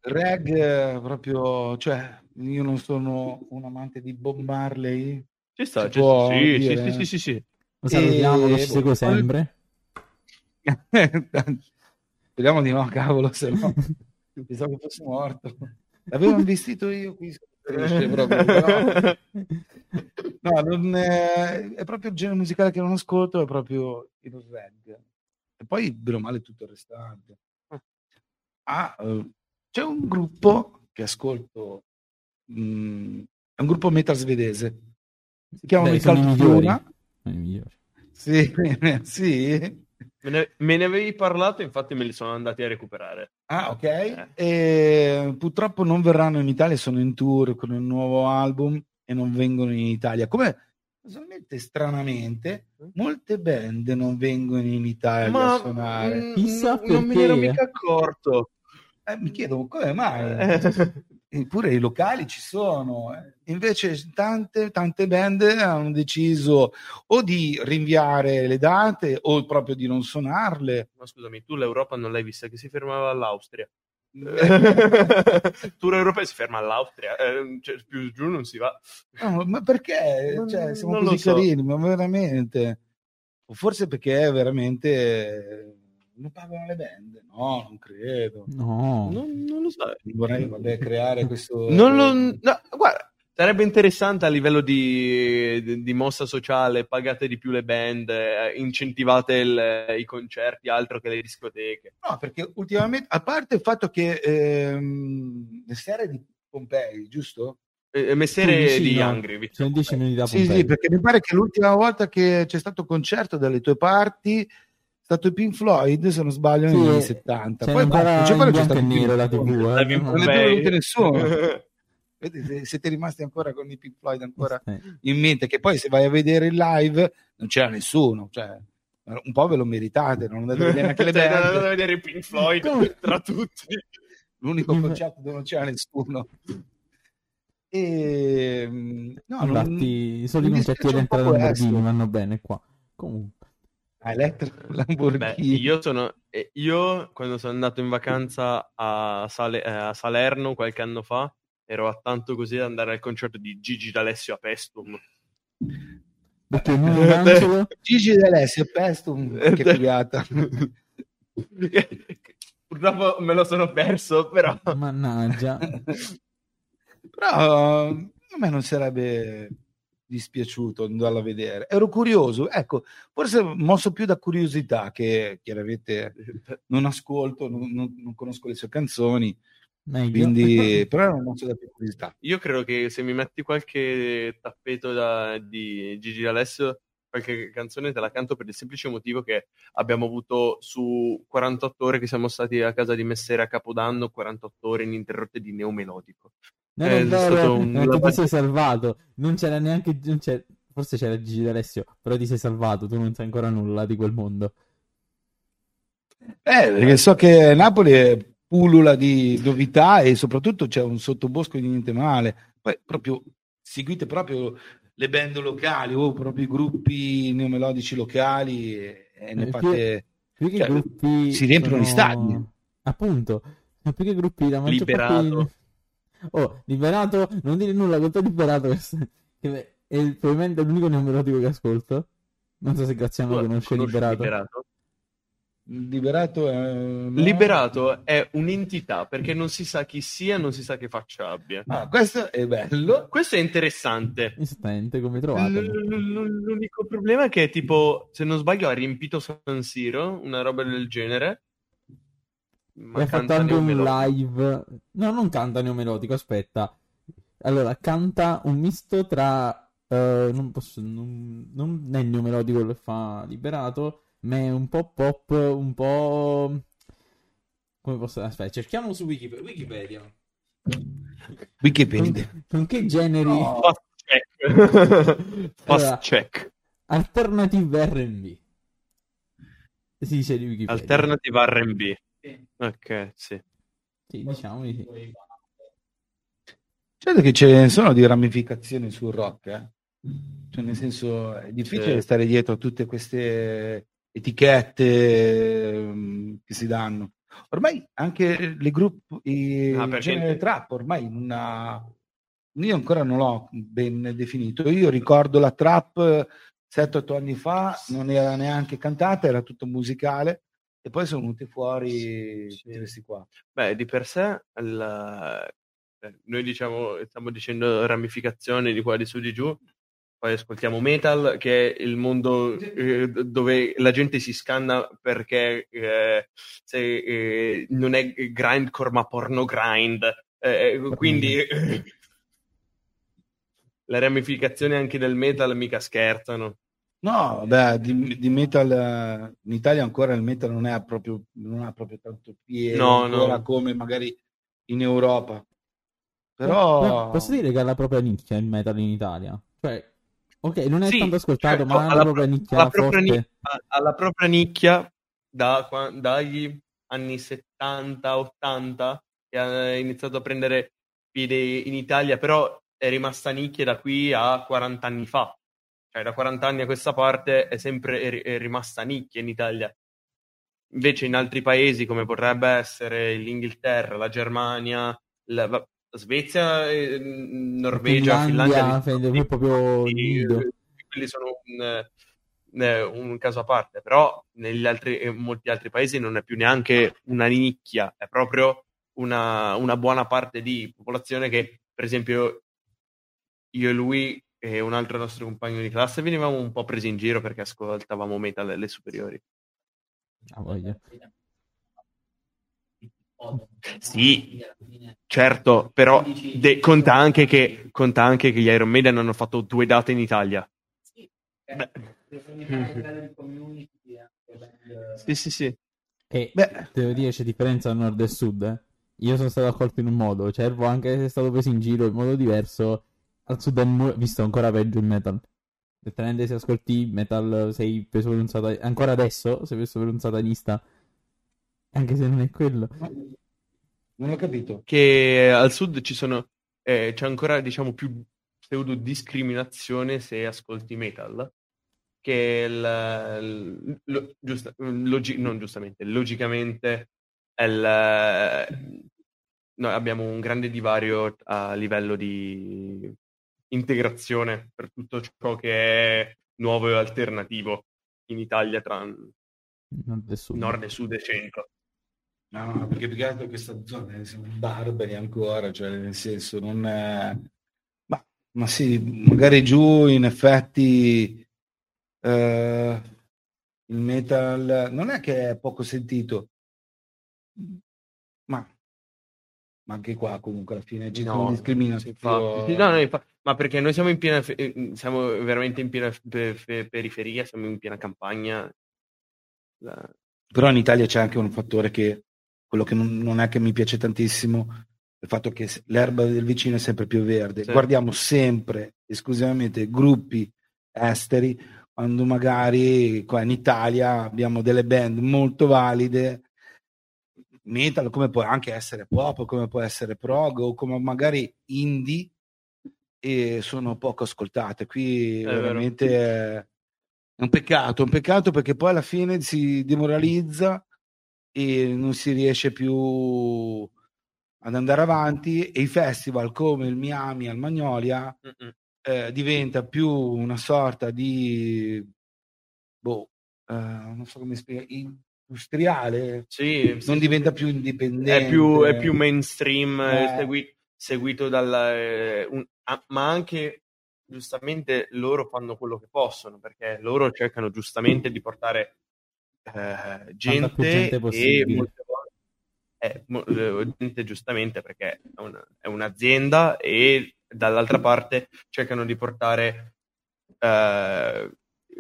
Reg eh, proprio, cioè, io non sono un amante di Bob Marley. Ci sta, ci- può sì, sì, sì, sì, sì, sì. Lo salutiamo, E- lo ci seguo boh, sempre. Speriamo di no, cavolo, se no pensavo che fosse morto. L'avevo investito io qui. proprio, però- No, non è, è proprio il genere musicale che non ascolto, è proprio il reg. E poi, bene o male, tutto il restante. Ah, eh, c'è un gruppo che ascolto, mm, è un gruppo metal svedese. Si chiamano Beh, i sono i migliori. Caltuna. Sono i migliori. Sì, sì. Me ne, me ne avevi parlato, infatti me li sono andati a recuperare. Ah, ok. Eh. E purtroppo non verranno in Italia, sono in tour con il nuovo album e non vengono in Italia. Come casualmente, stranamente, molte band non vengono in Italia a suonare. mm, Chissà non me ne ero perché. mica accorto. Eh, mi chiedo come mai. Eppure i locali ci sono. eh. Invece tante, tante band hanno deciso o di rinviare le date o proprio di non suonarle. Ma scusami, tu l'Europa non l'hai vista che si fermava all'Austria. Eh, Tour europeo si ferma all'Austria, eh, cioè, più giù non si va. No, ma perché? Non- Cioè, siamo così so. carini, ma veramente? O forse perché veramente eh, non pagano le band? No, non credo. No. Non, non lo so. Vorrei vabbè, creare questo... Non lo- no, guarda, sarebbe interessante a livello di, di- di mossa sociale, pagate di più le band, eh, incentivate il- i concerti, altro che le discoteche. No, perché ultimamente, a parte il fatto che ehm, le serie di Pompei, giusto? Eh, mestiere Sì, di vicino. Angri, Vittorio. Sono 10 minuti da Sì, Pompei. sì, perché mi pare che l'ultima volta che c'è stato concerto dalle tue parti è stato i Pink Floyd, se non sbaglio, negli Sì, anni 70. c'era Poi ancora basta, c'è quello c'è stato Pink Floyd. TV, eh. Non- è venuto nessuno. Vedete, siete rimasti ancora con i Pink Floyd ancora in mente, che poi se vai a vedere il live non c'era nessuno, cioè un po' ve lo meritate, non andate a vedere neanche le Cioè, andate a band, vedere i Pink Floyd tra tutti. l'unico concerto dove non c'era nessuno. E no, non- Infatti, solo i concerti dentro po' Lamborghini vanno bene qua. Comunque. Ah, Elettro Beh, Lamborghini. io sono eh, io quando sono andato in vacanza a, Sale- eh, a Salerno qualche anno fa ero a tanto così da andare al concerto di Gigi D'Alessio a Pestum. Gigi D'Alessio e Pestum, che figata. Purtroppo me lo sono perso, però Mannaggia. Però a me non sarebbe dispiaciuto andarlo a vedere. Ero curioso, ecco, forse mosso più da curiosità che chiaramente non ascolto, non, non- non conosco le sue canzoni, Meglio. quindi però ero mosso da più curiosità. io credo che se mi metti qualche tappeto da- di Gigi D'Alessio, qualche canzone te la canto per il semplice motivo che abbiamo avuto su 48 ore che siamo stati a casa di Messere a Capodanno, 48 ore ininterrotte di neomelodico. Non è è vero, stato un non ti lavaggio- sei salvato. Non c'era neanche. non c'è- Forse c'era Gigi D'Alessio, però ti sei salvato. Tu non sai ancora nulla di quel mondo. Eh, perché so che Napoli è pullula di novità e soprattutto c'è un sottobosco di niente male. Poi proprio seguite proprio le band locali o proprio i gruppi neomelodici locali e, e ne Eh, fate... Più che Cioè, si riempiono gli stadi. Appunto. Ma Più che gruppi la maggior Liberato. parte- Oh, liberato. Non dire nulla contro liberato. Che che è il- probabilmente l'unico neomelodico che ascolto. Non so se Graziano conosce conosci Liberato. Liberato? Liberato è... no? Liberato è un'entità perché non si sa chi sia, non si sa che faccia abbia. Ah, questo è bello. Questo è interessante. Esattamente, come trovate? L- l- L'unico problema è che, tipo, se non sbaglio, ha riempito San Siro, una roba del genere. Ma ha fatto anche un live. No, non canta neomelodico, aspetta. Allora, canta un misto tra. eh, non posso. Non, non è neomelodico quello che fa liberato, ma è un po' pop, un po'. Come posso. Aspetta, cerchiamo su Wikipedia. Wikipedia. Wikipedia. Con, con che generi? No. Fast check. Fast Allora, check. Alternative RB. Si dice di Wikipedia. Alternative R&B. Ok, sì. Sì, diciamo di sì. Certo che ce ne sono di ramificazioni sul rock, eh? Cioè, nel senso, è difficile Sì. stare dietro a tutte queste etichette ehm, che si danno. Ormai anche le gruppi, i Ah, perché- genere trap, ormai ha... Io ancora non l'ho ben definito. Io ricordo la trap 7-8 anni fa non era neanche cantata, era tutto musicale e poi sono venuti fuori Sì. tutti questi qua. Beh, di per sé, il- eh, noi diciamo, stiamo dicendo ramificazioni di qua, di su, di giù, poi ascoltiamo metal, che è il mondo eh, dove la gente si scanna perché eh, se, eh, non è grindcore ma porno grind, Eh, quindi le ramificazioni anche del metal mica scherzano. No, beh, di, di metal eh, in Italia ancora il metal non è proprio, non ha proprio tanto piede No, ancora no. come magari in Europa. Però Però posso dire che ha la propria nicchia il metal in Italia. Cioè, ok, non è Sì, tanto ascoltato, certo, ma alla- propria nicchia alla propria, ni- alla propria nicchia da, dagli anni 70-80 che ha iniziato a prendere piede in Italia, però è rimasta nicchia da qui a 40 anni fa. Cioè, da 40 anni a questa parte è sempre è è rimasta nicchia in Italia. Invece in altri paesi, come potrebbe essere l'Inghilterra, la Germania, la Svezia, eh, Norvegia, Finlandia, Finlandia, Finlandia, è proprio quelli sono un, un caso a parte, però negli altri, in molti altri paesi non è più neanche una nicchia, è proprio una, una buona parte di popolazione che, per esempio, io e lui e un altro nostro compagno di classe venivamo un po' presi in giro perché ascoltavamo metal alle superiori. Ah, voglia. Sì, certo, però de- conta, anche che, conta anche che gli Iron Maiden hanno fatto due date in Italia. Beh. Sì, sì, sì. E Beh. devo dire c'è differenza tra nord e sud. eh. Io sono stato accolto in un modo, Cervo anche se è stato preso in giro in modo diverso. Al sud è mu- visto ancora peggio il metal. Letteralmente se ascolti metal sei preso per un satanista. Ancora adesso sei preso per un satanista. Anche se non è quello. non ho capito. Che al sud ci sono, eh, c'è ancora, diciamo, più pseudo discriminazione se ascolti metal. Che il, il- lo- giusta- logi- non giustamente, logicamente è il- noi abbiamo un grande divario a livello di integrazione per tutto ciò che è nuovo e alternativo in Italia tra Nord e sud. nord e sud e centro. No, no, perché più che altro questa zona eh, siamo barbari ancora, cioè nel senso non è... Ma, ma sì, magari giù in effetti eh, il metal non è che è poco sentito, ma, ma anche qua comunque alla fine ci No, discriminazioni. sì, no, no, infa- ma perché noi siamo in piena, fe- eh, siamo veramente in piena pe- fe- periferia, siamo in piena campagna. La- Però in Italia c'è anche un fattore che quello che non, non è che mi piace tantissimo, il fatto che l'erba del vicino è sempre più verde. Sì. Guardiamo sempre esclusivamente gruppi esteri, quando magari qua in Italia abbiamo delle band molto valide, metal, come può anche essere pop, come può essere prog o come magari indie e sono poco ascoltate. Qui vero. veramente è è un peccato, un peccato perché poi alla fine si demoralizza e non si riesce più ad andare avanti e i festival come il Miami al Magnolia eh, diventa più una sorta di boh, eh, non so come spiegare, industriale, Sì, non diventa più indipendente. È più, è più mainstream, eh, Eh. segui- seguito dal... eh, un- ah, ma anche giustamente loro fanno quello che possono, perché loro cercano giustamente di portare eh, gente, gente e possibile. molte volte eh, eh, gente giustamente perché è, una- è un'azienda e dall'altra parte cercano di portare eh,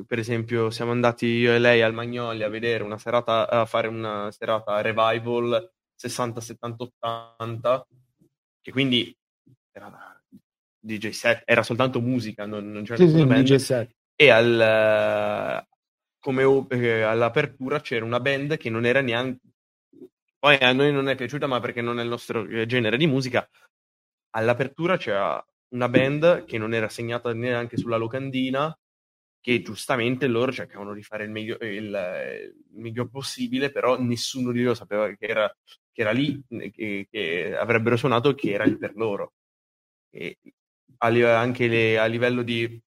per esempio siamo andati io e lei al Magnoli a vedere una serata a fare una serata revival 60 70 80 che quindi era DJ set era soltanto musica non, non c'era Sì, sì, band DJ set. e al, come eh, all'apertura c'era una band che non era neanche poi a noi non è piaciuta ma perché non è il nostro eh, genere di musica. All'apertura c'era una band che non era segnata neanche sulla locandina che giustamente loro cercavano di fare il meglio, il, il miglior possibile però nessuno di loro sapeva che era, che era lì eh, che, che avrebbero suonato che era lì per loro. E anche le- a livello di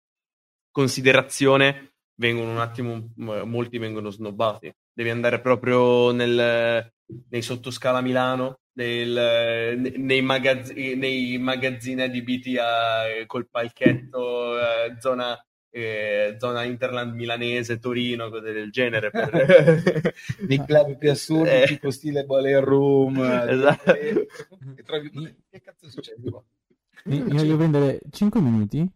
considerazione vengono un attimo, molti vengono snobbati. Devi andare proprio nel, nei sottoscala Milano, nel, nei, magazzi, nei magazzini adibiti a, col palchetto, eh, zona eh, zona Interland milanese, Torino, cose del genere. Per... Nei club più assurdi, eh. tipo stile Ballroom. Esatto. E trovi... Che cazzo succede qua? Mi, voglio prendere 5 minuti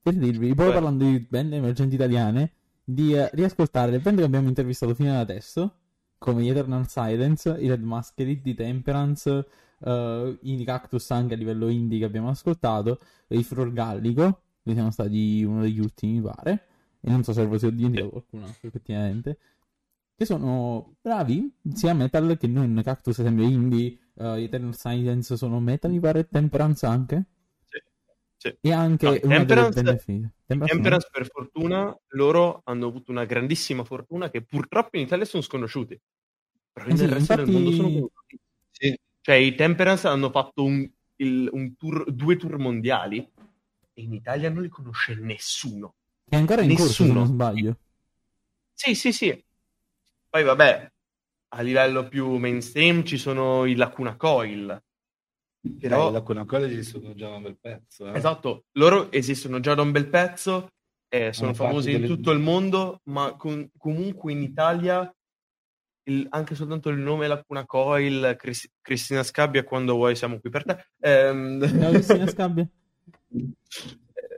per dirvi, poi parlando di band emergenti italiane, di uh, riascoltare le band che abbiamo intervistato fino ad adesso, come Eternal Silence, i Red Masquerade, di Temperance, uh, i Cactus anche a livello indie che abbiamo ascoltato, i Fror Gallico, che siamo stati uno degli ultimi, mi pare, e non so se lo ho dimenticato qualcun altro effettivamente, che sono bravi sia metal che non. Cactus, ad esempio indie, uh, Eternal Silence sono metal, mi pare, Temperance anche. Sì. E anche no, Temperance, Temperance, Temperance per fortuna, loro hanno avuto una grandissima fortuna che purtroppo in Italia sono sconosciuti. Però eh sì, nel resto infatti... del mondo sono conosciuti. Sì. Cioè, i Temperance hanno fatto un, il, un tour, due tour mondiali e in Italia non li conosce nessuno. È ancora in nessuno. corso, se non sbaglio. Sì, sì, sì. Poi vabbè, a livello più mainstream ci sono i Lacuna Coil. Però i Lacuna Coil esistono già da un bel pezzo. Eh? Esatto, loro esistono già da un bel pezzo, eh, sono famosi in tutto il mondo, ma con, comunque in Italia il, anche soltanto il nome Lacuna Coil, Cris- Cristina Scabbia, quando vuoi siamo qui per te. Ehm... Ciao Cristina Scabbia.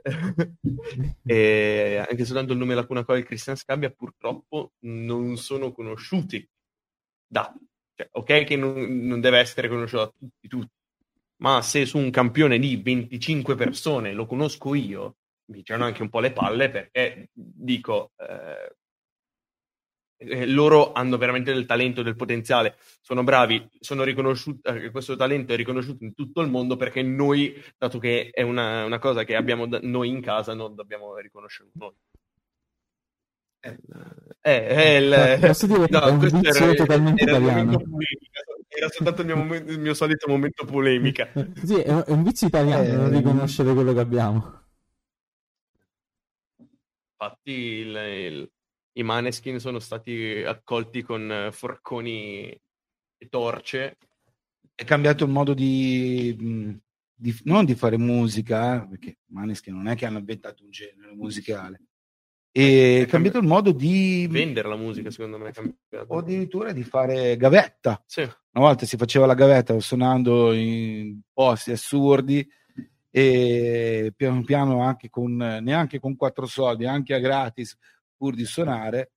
e anche soltanto il nome Lacuna Coil Cristian Scabbia purtroppo non sono conosciuti da cioè, ok che non, non, deve essere conosciuto da tutti, tutti ma se su un campione di 25 persone lo conosco io mi girano anche un po' le palle perché dico eh, eh, loro hanno veramente del talento, del potenziale, sono bravi, sono riconosciuti, eh, questo talento è riconosciuto in tutto il mondo perché noi, dato che è una, una cosa che abbiamo da, noi in casa, non dobbiamo riconoscerlo noi. Eh, eh, è il, no, vizio era, totalmente era italiano. Era soltanto il mio, momento, il mio, solito momento polemica. sì, è un vizio italiano eh, non riconoscere quello che abbiamo. Infatti il, il i Maneskin sono stati accolti con forconi e torce. È cambiato il modo di, di non di fare musica, eh, perché Maneskin non è che hanno inventato un genere musicale. E è cambiato il modo di vendere la musica, secondo me. O addirittura di fare gavetta. Sì. Una volta si faceva la gavetta suonando in posti assurdi e piano piano anche con neanche con quattro soldi, anche a gratis, pur di suonare,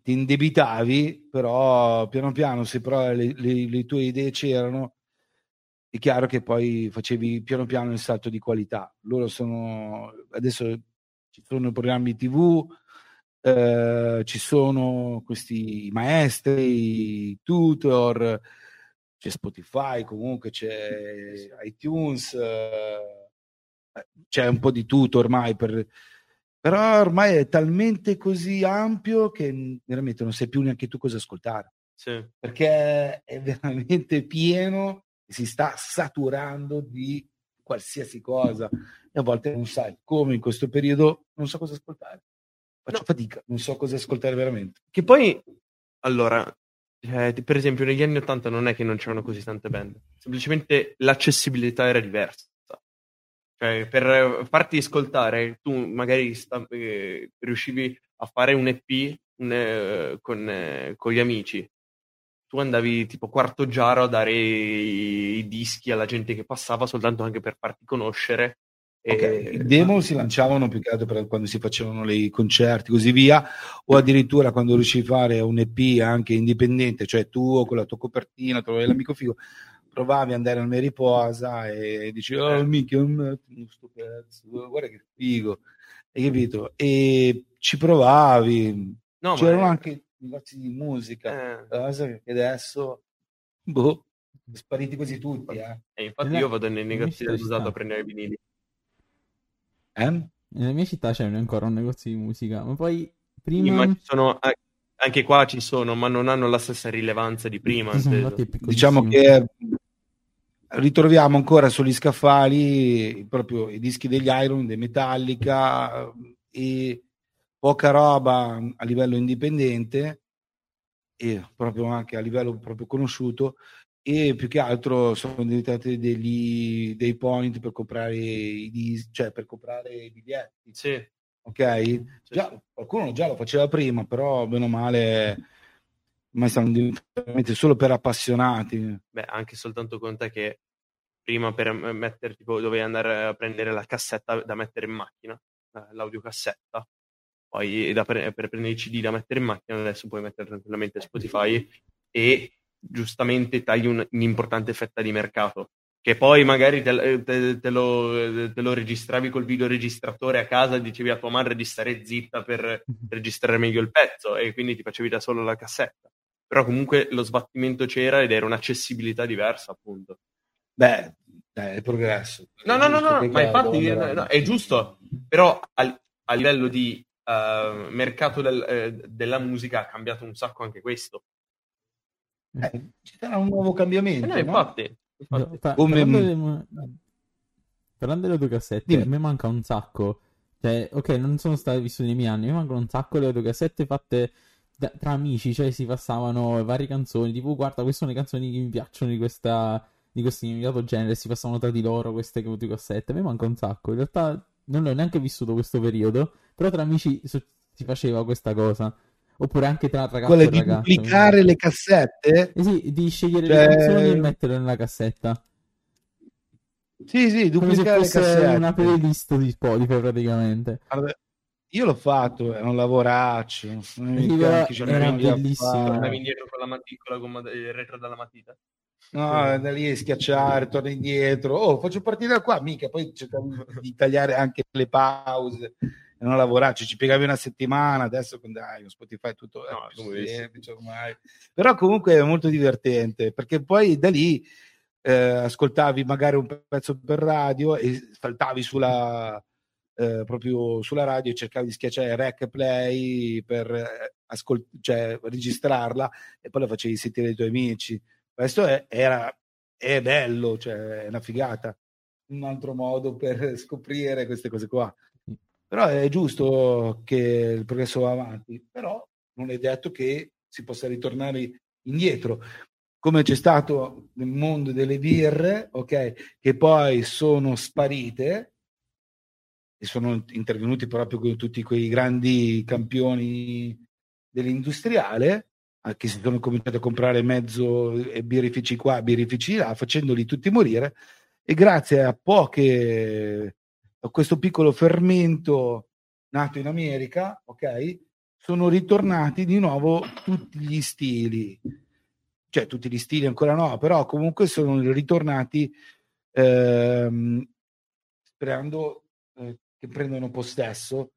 ti indebitavi, però piano piano se però le, le, le tue idee c'erano, è chiaro che poi facevi piano piano il salto di qualità. Loro sono adesso ci sono programmi TV, eh, ci sono questi maestri, i tutor, c'è Spotify, comunque c'è iTunes, eh, c'è un po' di tutto ormai per però ormai è talmente così ampio che veramente non sai più neanche tu cosa ascoltare. Sì. Perché è veramente pieno si sta saturando di qualsiasi cosa e a volte non sai come in questo periodo non so cosa ascoltare. Faccio no. fatica, non so cosa ascoltare veramente. Che poi, allora, eh, per esempio negli anni 80 non è che non c'erano così tante band, semplicemente l'accessibilità era diversa. Cioè, per farti ascoltare, tu magari sta, eh, riuscivi a fare un EP un, eh, con, eh, con, gli amici. Tu andavi tipo quarto giaro a dare i, i, dischi alla gente che passava soltanto anche per farti conoscere. Okay. I demo si lanciavano più che altro per quando si facevano i concerti, così via, o addirittura quando riuscivi a fare un EP anche indipendente, cioè tu con la tua copertina, trovavi l'amico figo, provavi ad andare al Mariposa e dici oh eh. attimo sto pezzo guarda che figo hai capito e ci provavi no, c'erano è... anche negozi di musica eh. cosa che adesso boh spariti quasi tutti eh. e infatti io vado nei negozi usato a prendere i vinili eh? nella mia città c'è ancora un negozio di musica ma poi prima sì, ma sono anche qua ci sono, ma non hanno la stessa rilevanza di prima. Diciamo che ritroviamo ancora sugli scaffali proprio i dischi degli Iron, dei Metallica e poca roba a livello indipendente e proprio anche a livello proprio conosciuto e più che altro sono diventati degli, dei point per comprare i cioè per comprare i biglietti. Sì. Ok? Sì, Già, qualcuno già lo faceva prima, però meno male ma stanno diventati solo per appassionati. Beh, anche soltanto con te che prima per mettere, tipo, dovevi andare a prendere la cassetta da mettere in macchina, eh, l'audiocassetta, poi da pre- per prendere i CD da mettere in macchina, adesso puoi mettere tranquillamente Spotify e giustamente tagli un- un'importante fetta di mercato. Che poi magari te, te- te lo, te lo registravi col videoregistratore a casa e dicevi a tua madre di stare zitta per registrare meglio il pezzo e quindi ti facevi da solo la cassetta. Però comunque lo sbattimento c'era ed era un'accessibilità diversa, appunto. Beh, è progresso. No, no, no, no, ma infatti avanti. è giusto, però a livello di eh, mercato del- eh, della musica ha cambiato un sacco anche questo. Eh, ci sarà un nuovo cambiamento. Eh, no, no? infatti, infatti. Pa- Come- parlando, delle, parlando delle autocassette, Dimmi. a me manca un sacco. Cioè, ok, non sono state vissute nei miei anni, mi mancano un sacco le autocassette fatte da- tra amici, cioè si passavano varie canzoni, tipo guarda, queste sono le canzoni che mi piacciono di questa di questo limitato genere, si passavano tra di loro queste autocassette. A me manca un sacco. In realtà non l'ho neanche vissuto questo periodo, però tra amici so- si faceva questa cosa. Oppure anche tra ragazzo Quelle e di ragazzo. duplicare le cassette? Eh sì, di scegliere Cioè- le canzoni e metterle nella cassetta. Sì, sì, Come se duplicare le cassette. una playlist di Spotify praticamente. Guarda, io l'ho fatto, è un lavoraccio. era mettiamo lì a bellissimo. Tornavi indietro con la matita, con il retro della matita. No, da lì a schiacciare, torna indietro. Oh, faccio partire da qua, mica. Poi cercavo di tagliare anche le pause non lavorarci. Ci piegavi una settimana, adesso con, dai, Spotify tutto è No, visto. semplice ormai. Però comunque è molto divertente perché poi da lì eh, ascoltavi magari un pezzo per radio e saltavi sulla, eh, proprio sulla radio e cercavi di schiacciare rec e play per eh, ascol- cioè, registrarla e poi la facevi sentire ai tuoi amici. Questo è, era, è bello, cioè è una figata. Un altro modo per scoprire queste cose qua. Però è giusto che il progresso va avanti, però non è detto che si possa ritornare indietro. Come c'è stato nel mondo delle birre, ok, che poi sono sparite e sono intervenuti proprio con tutti quei grandi campioni dell'industriale che si sono cominciati a comprare mezzo eh, birrifici qua, birrifici là, facendoli tutti morire e grazie a poche questo piccolo fermento nato in America, ok, sono ritornati di nuovo tutti gli stili, cioè tutti gli stili ancora no, però comunque sono ritornati ehm, sperando eh, che prendano possesso,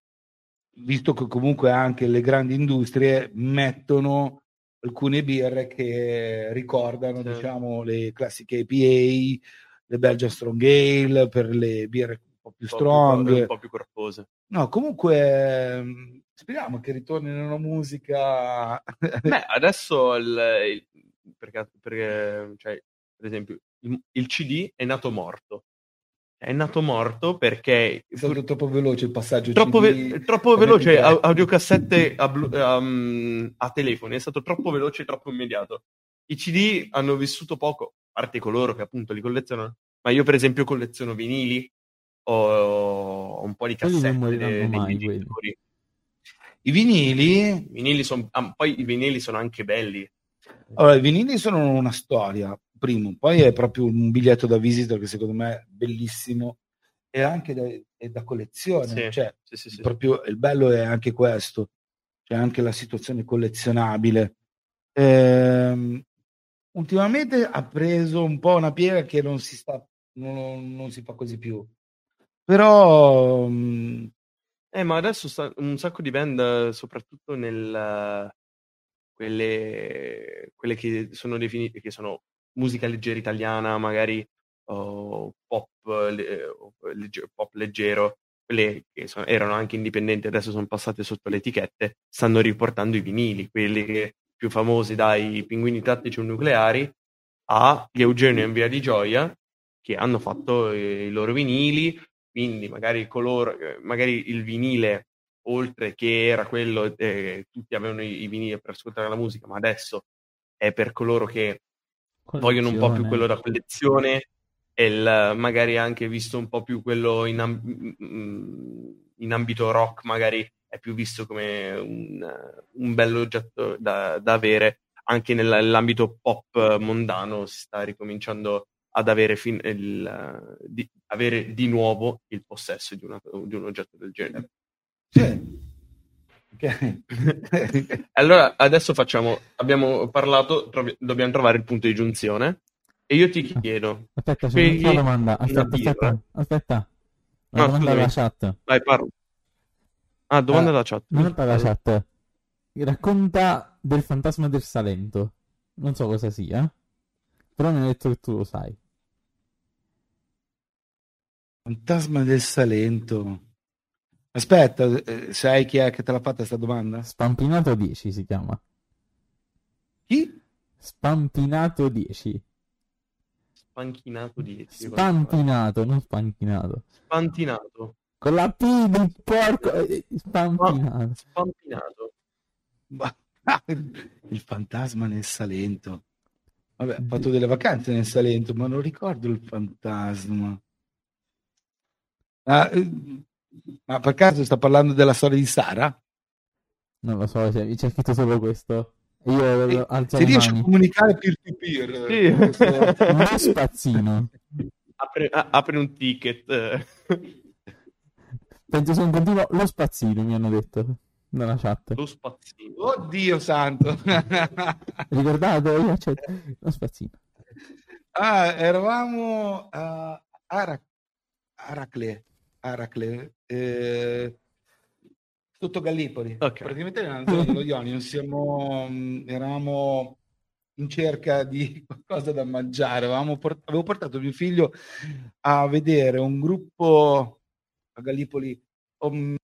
visto che comunque anche le grandi industrie mettono alcune birre che ricordano, Sì. diciamo, le classiche IPA, le Belgian Strong Ale per le birre po' più Un po' strong. più, un po' più corpose. No, comunque ehm, speriamo che ritornino la musica. Beh, adesso il, il- perché, perché, cioè, per esempio, il, il CD è nato morto. È nato morto perché È stato troppo veloce il passaggio. troppo, CD. ve- troppo veloce a- audiocassette a, blu- um, a telefoni, è stato troppo veloce e troppo immediato. I CD hanno vissuto poco, a parte coloro che appunto li collezionano, ma io per esempio colleziono vinili, ho, un po' di cassette dei mai, genitori. I vinili, I vinili son- ah, poi i vinili sono anche belli. allora, i vinili sono una storia, primo, poi è proprio un biglietto da visita che secondo me è bellissimo e anche da, è da collezione, Sì, cioè sì, sì, sì. proprio il bello è anche questo, c'è anche la situazione collezionabile. Ehm, ultimamente ha preso un po' una piega che non si sta, non, non si fa così più. Però Eh, ma adesso sta un sacco di band, soprattutto nel quelle, quelle che sono definite, che sono musica leggera italiana, magari o pop, le- legge- pop leggero, quelle che sono- erano anche indipendenti, adesso sono passate sotto le etichette, stanno riportando i vinili, quelli più famosi dai Pinguini Tattici o Nucleari a gli Eugenio in Via di Gioia, che hanno fatto i loro vinili, quindi magari il colore, eh, magari il vinile oltre che era quello, eh, tutti avevano i, i vinili per ascoltare la musica, ma adesso è per coloro che vogliono un po' più quello da collezione e il, magari anche visto un po' più quello in, in ambito rock, magari è più visto come un, un oggetto da, da, avere. Anche nell'ambito pop mondano si sta ricominciando ad avere, fin, il, di, avere di nuovo il possesso di, una, di un oggetto del genere. Sì. Okay. allora adesso facciamo, abbiamo parlato, trovi, dobbiamo trovare il punto di giunzione e io ti chiedo... Aspetta, c'è una domanda, aspetta, aspetta, aspetta. Una no, domanda dalla chat. Vai, parlo. Ah, domanda uh, dalla chat. Domanda dalla chat. Racconta del fantasma del Salento. Non so cosa sia, però mi hai detto che tu lo sai. Fantasma del Salento. Aspetta, eh, sai chi è che te l'ha fatta questa domanda? Spampinato 10 si chiama. Chi? Spampinato 10. Spanchinato 10. Spampinato, non spanchinato. Spantinato. Con la P di porco. Eh, spampinato. Spampinato. Il fantasma nel Salento. Vabbè, ho fatto delle vacanze nel Salento, ma non ricordo il fantasma. Ah, eh, ma per caso sta parlando della storia di Sara? Non lo so, c'è, c'è scritto solo questo. Io e, se riesci a comunicare peer to peer, sì. uno spazzino. Apri, apri un ticket. Penso sia un continuo lo spazzino, mi hanno detto nella chat. Lo spazzino. Oddio santo. Ricordate? Io lo spazzino. Ah, eravamo a Arac- Aracle. Aracle, eh, sotto Gallipoli. Okay. Praticamente nella zona dello Ionio siamo, mm, eravamo in cerca di qualcosa da mangiare. Port- avevo portato mio figlio a vedere un gruppo a Gallipoli um,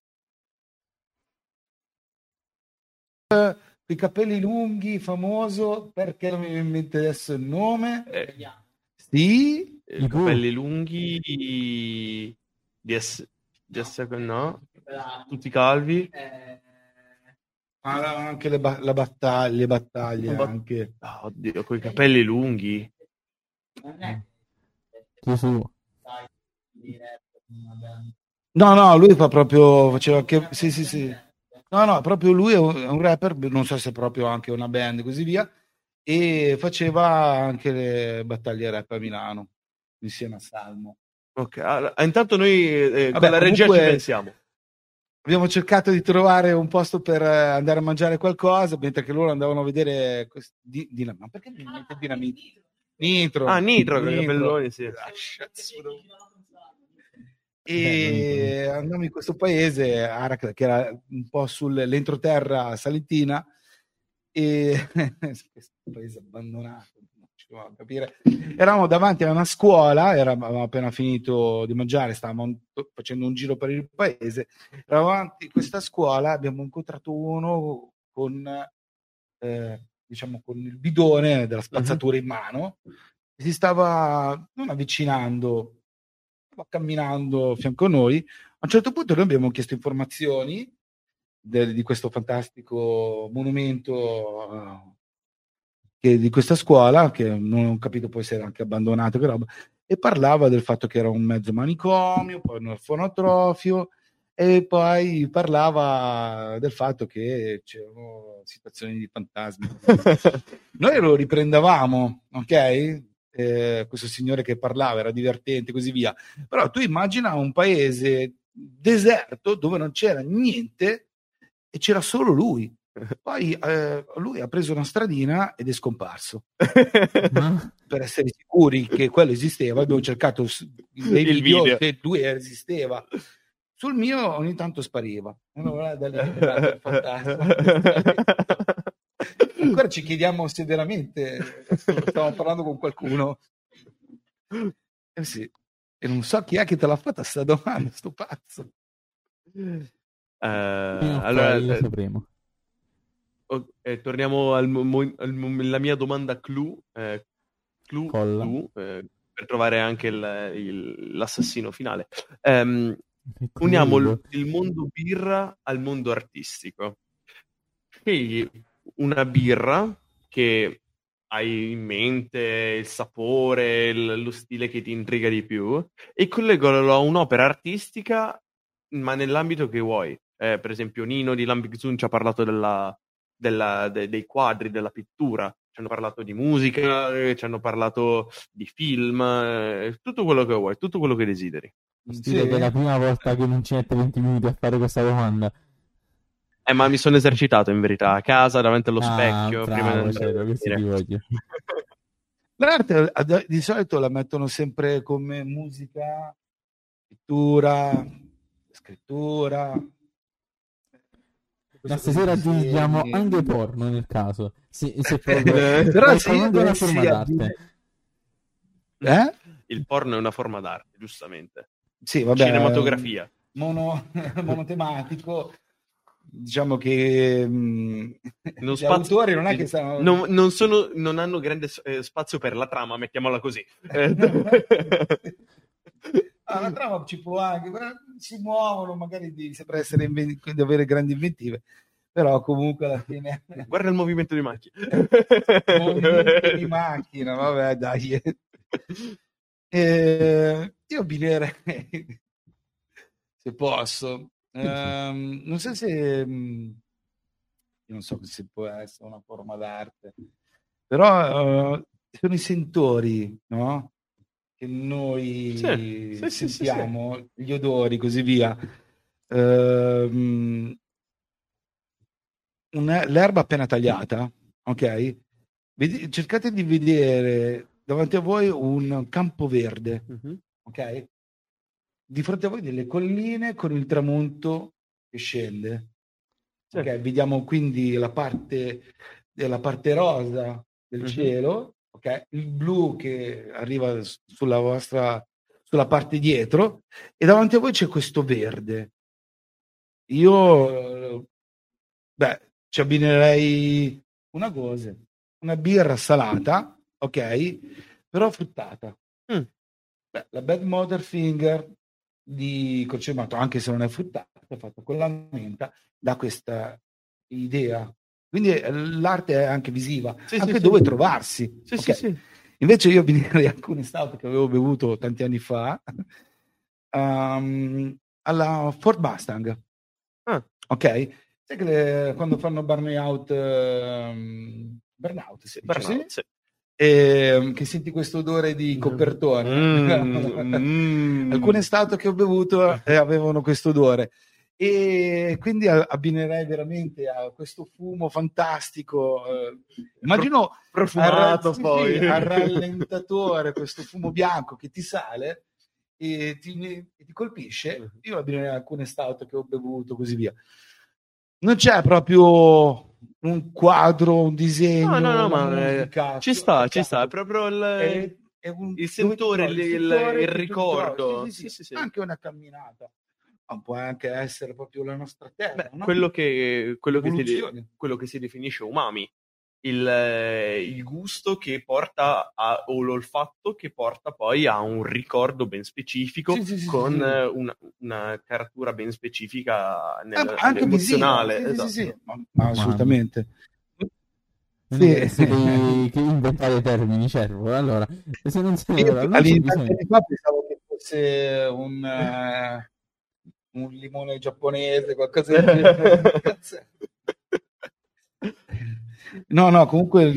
i capelli lunghi, famoso, perché non mi viene in mente adesso il nome? Eh, sì, i capelli lunghi di essere no, tutti calvi. Eh... Anche le, ba- la battaglia, le battaglie bat- anche. Oh, oddio, con i capelli lunghi. Gesù. No, no, lui fa proprio, faceva che, sì, sì, sì. No, no, proprio lui è un, è un rapper, non so se proprio anche una band e così via, e faceva anche le battaglie rap a Milano, insieme a Salmo. Ok, allora, intanto noi eh, Vabbè, con la regia ci pensiamo. Abbiamo cercato di trovare un posto per eh, andare a mangiare qualcosa, mentre che loro andavano a vedere questi, di, di, ma perché mi mette dinamite? Nitro. Ah, Nitro, con i capelloni, sì. Ah, e andammo in questo paese, Aracle, che era un po' sull'entroterra salentina, e questo paese abbandonato a capire. Eravamo davanti a una scuola, eravamo appena finito di mangiare, stavamo facendo un giro per il paese, eravamo davanti a questa scuola, abbiamo incontrato uno con, eh, diciamo, con il bidone della spazzatura uh-huh. in mano, si stava non avvicinando, stava camminando a fianco a noi. A un certo punto noi abbiamo chiesto informazioni de, di questo fantastico monumento uh, che, di questa scuola, che non ho capito poi se era anche abbandonato, che roba, e parlava del fatto che era un mezzo manicomio, poi un orfanotrofio, e poi parlava del fatto che c'erano situazioni di fantasmi. Noi lo riprendevamo, ok? Eh, questo signore che parlava era divertente e così via. Però tu immagina un paese deserto dove non c'era niente e c'era solo lui. Poi eh, lui ha preso una stradina ed è scomparso. per essere sicuri che quello esisteva, abbiamo cercato dei video, video. se lui esisteva. Sul mio ogni tanto spariva. Ancora ci chiediamo se veramente stiamo parlando con qualcuno. Eh sì. E non so chi è che te l'ha fatta sta domanda, sto pazzo. Uh, allora, sapremo eh, torniamo al, alla mia domanda clou, eh, clou, clou eh, per trovare anche il, il, l'assassino finale. Um, uniamo il, il mondo birra al mondo artistico. Scegli una birra che hai in mente il sapore, il, lo stile che ti intriga di più e collegalo a un'opera artistica, ma nell'ambito che vuoi. Eh, per esempio, Nino di Lambic Zun ci ha parlato della, della, de, dei quadri, della pittura, ci hanno parlato di musica, eh, ci hanno parlato di film, eh, tutto quello che vuoi, tutto quello che desideri. Stile sì. è la prima volta che non ci mette 20 minuti a fare questa domanda. Eh, ma mi sono esercitato in verità a casa davanti allo ah, specchio. Bravo, prima di certo, L'arte di solito la mettono sempre come musica, pittura, scrittura. Ma stasera aggiungiamo anche porno nel caso. Sì, se proprio... Però sì, è una forma d'arte. Eh? Il porno è una forma d'arte, giustamente. Sì, vabbè. Cinematografia. Mono, monotematico diciamo che mh, non gli spazio, autori non è che stanno... non, non, sono, non hanno grande eh, spazio per la trama, mettiamola così. ah, la trama ci può anche, si muovono, magari di, sembra essere inven- di avere grandi inventive, però comunque alla fine... Guarda il movimento di macchina. movimento di macchina, vabbè dai. Eh, io abbinerei, se posso, Um, non so se um, non so se può essere una forma d'arte, però uh, sono i sentori, no? Che noi sì, sì, sentiamo, sì, gli odori, così via. Uh, una, l'erba appena tagliata, ok? Vedi, cercate di vedere davanti a voi un campo verde, uh-huh. ok? di fronte a voi delle colline con il tramonto che scende. Certo. Okay, vediamo quindi la parte, la parte rosa del uh-huh. cielo, okay, il blu che arriva sulla vostra sulla parte dietro e davanti a voi c'è questo verde. Io beh, ci abbinerei una cosa, una birra salata, ok, però fruttata. Mm. Beh, la Bad Mother Finger di Crocemato, anche se non è fruttata, è fatta con la menta, da questa idea. Quindi eh, l'arte è anche visiva, sì, anche sì, dove sì. trovarsi. Okay. Invece io venirei alcune stout che avevo bevuto tanti anni fa um, alla Ford Mustang. Ah. Ok? Sai che le, quando fanno burnout, um, burnout, sì, burnout, sì e, ehm, che senti questo odore di copertone. Mm, mm. Alcune stout che ho bevuto eh, avevano questo odore. E quindi abbinerei veramente a questo fumo fantastico. Eh, immagino profumato al, poi sì, al rallentatore, questo fumo bianco che ti sale e ti, e ti colpisce. Io abbinerei alcune stout che ho bevuto, così via. Non c'è proprio un quadro, un disegno. No, no, no, ma eh, ci sta, ci sta, è proprio il, è, è un, il sentore, il, il, il ricordo. Sì, sì, sì, Anche una camminata. Ma può anche essere proprio la nostra terra. Beh, no? quello, che, quello, che si, quello che si definisce umami il, il, gusto che porta a, o l'olfatto che porta poi a un ricordo ben specifico sì, sì, sì, con una, una, caratura ben specifica nel, eh, anche emozionale. Esatto. Sì, ma, ma assolutamente. Sì. sì. che inventare termini cervo allora se non sei ora, non all'inizio pensavo che fosse un, uh, un limone giapponese qualcosa di No, no, comunque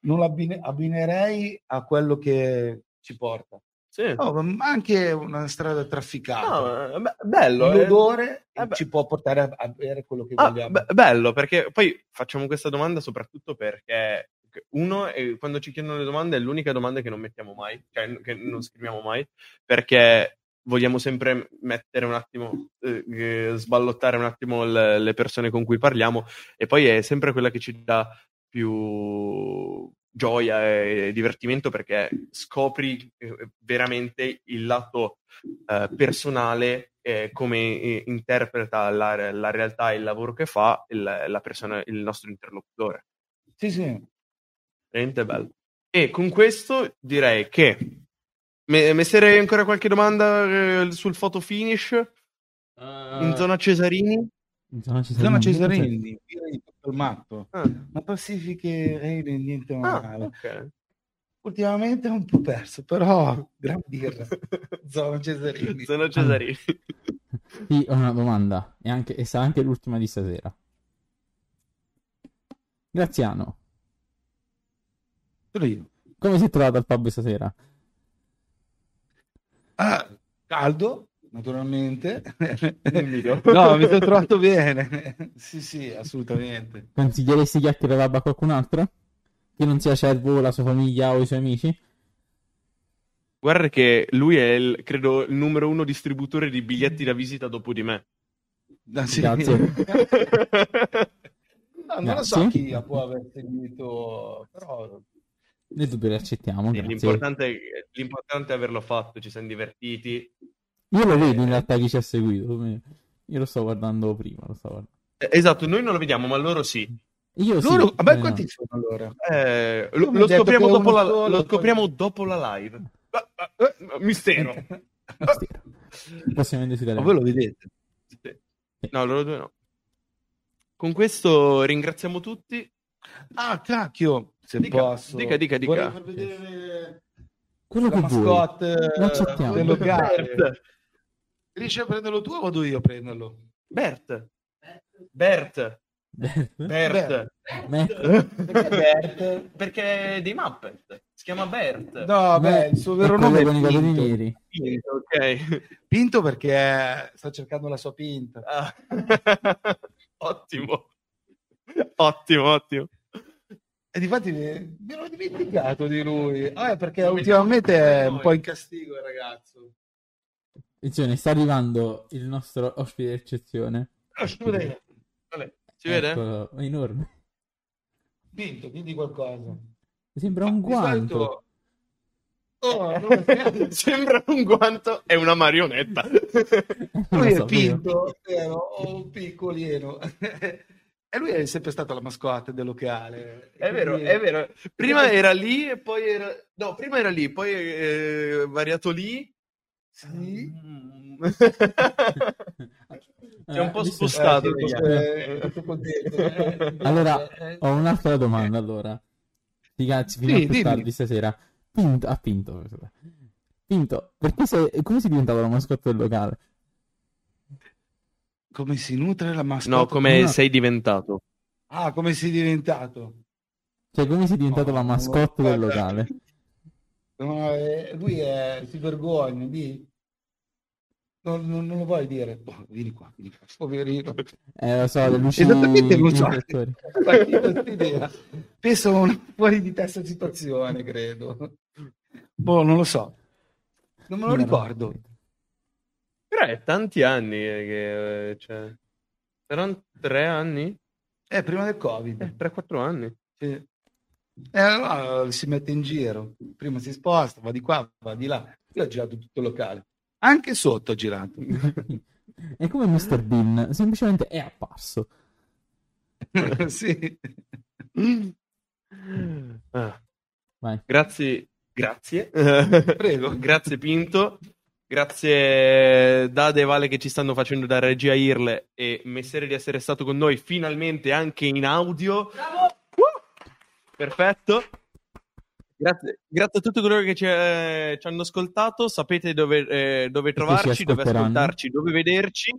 non l'abbinerei a quello che ci porta. Sì. No, ma anche una strada trafficata. No, bello. Eh. L'odore eh. ci può portare a avere quello che ah, vogliamo. Be- bello, perché poi facciamo questa domanda soprattutto perché uno, quando ci chiedono le domande, è l'unica domanda che non mettiamo mai, cioè che non scriviamo mai, perché vogliamo sempre mettere un attimo, eh, sballottare un attimo le, le, persone con cui parliamo e poi è sempre quella che ci dà più gioia e divertimento perché scopri eh, veramente il lato eh, personale eh, come eh, interpreta la, la, realtà e il lavoro che fa il, la persona, il nostro interlocutore. Sì, sì. Veramente bello. E con questo direi che Messerei ancora qualche domanda eh, sul photo finish? Uh, In zona Cesarini? in zona Zona Cesarini. Cesarini, via di tutto il matto. Ah, Ma pacifiche Reine niente ah, male. ok. Ultimamente è un po' perso, però gran birra. Zona Cesarini. Zona Cesarini. Sì, ho una domanda. E, anche, e sarà anche l'ultima di stasera. Graziano, come si è trovato al pub stasera? Ah, caldo, naturalmente. No, mi sono trovato bene. sì, sì, assolutamente. Consiglieresti chiacchiere a qualcun altro? Che non sia Cervo, la sua famiglia o i suoi amici? Guarda che lui è, il, credo, il numero uno distributore di biglietti da visita dopo di me. Ah, sì. Grazie. No, non lo so Grazie. chi può aver seguito, però Noi dubbi li accettiamo, Sì, l'importante, è, l'importante è averlo fatto, ci siamo divertiti. Io lo vedo in realtà chi ci ha seguito. Io lo sto guardando prima, lo sto guardando. Eh, Esatto, noi non lo vediamo, ma loro sì. Io sì, loro, vabbè, eh, no. quanti sono allora? Eh, lo, lo scopriamo, dopo la, solo, lo poi- scopriamo dopo la live. Ah, ah, ah, Mistero. Mistero. Possiamo investigare. Ma voi lo vedete? Sì. No, loro due no. Con questo ringraziamo tutti. Ah, cacchio, se Dica, posso. dica, dica, dica. Vorrei far vedere Quello la che vuoi. mascotte Lo accettiamo. del locale. Bert. Riesci a prenderlo tu o vado io a prenderlo? Bert. Bert. Bert. Bert. Bert. Perché Bert? Perché è dei Muppet. Si chiama Bert. No, beh, il suo vero nome è con i capelli Pinto. neri. Ok. Pinto perché sta cercando la sua pinta. Ah. ottimo. Ottimo, ottimo. E difatti mi ero dimenticato di lui. Ah, perché Lo ultimamente è noi. un po' in castigo il ragazzo. Attenzione, sta arrivando il nostro ospite d'eccezione. Ah, si vede. Vabbè, si vede? Eccolo, è enorme. Pinto, digli qualcosa. Sembra un guanto. Oh, non- Sembra un guanto e una marionetta. Non lui so, è Pinto, vero? O un piccolino. E lui è sempre stato la mascotte del locale. È vero, è vero. Prima era lì e poi era... No, prima era lì, poi è variato lì. Sì. Mm. Eh, È un po' visto- spostato. Eh, eh, eh. Allora, Eh, ho un'altra domanda allora. Ragazzi, fino Sì, a tardi stasera. Pinto, ah, Pinto. Pinto, perché sei, come sei diventato la mascotte del locale? Come si nutre la mascotte? No, come No. sei diventato? Ah, come sei diventato? Cioè, come sei diventato Oh, la mascotte del guarda. locale? No, eh, lui è, si vergogna, di... non, non- non lo vuoi dire. Oh, vieni qua, vieni qua, poverino. Eh, lo so, le luci Esattamente lo so. Penso a una fuori di testa situazione, credo. Boh, non lo so. Non me lo ricordo. Però è tanti anni eh, che... eh, Cioè... Saranno tre anni? Eh, prima del Covid. Eh, tre, quattro anni. Sì. E allora si mette in giro. Prima si sposta, va di qua, va di là. Io ho girato tutto il locale. Anche sotto ho girato. È come Mr. Bean, semplicemente è apparso. sì. Ah, Vai. grazie. Grazie. Prego. Grazie Pinto. Grazie Dade e Vale che ci stanno facendo da regia Irle e Messere di essere stato con noi finalmente anche in audio. Uh! Perfetto. Grazie, grazie a tutti coloro che ci, eh, ci hanno ascoltato. Sapete dove, eh, dove ci trovarci, dove ascoltarci, dove vederci.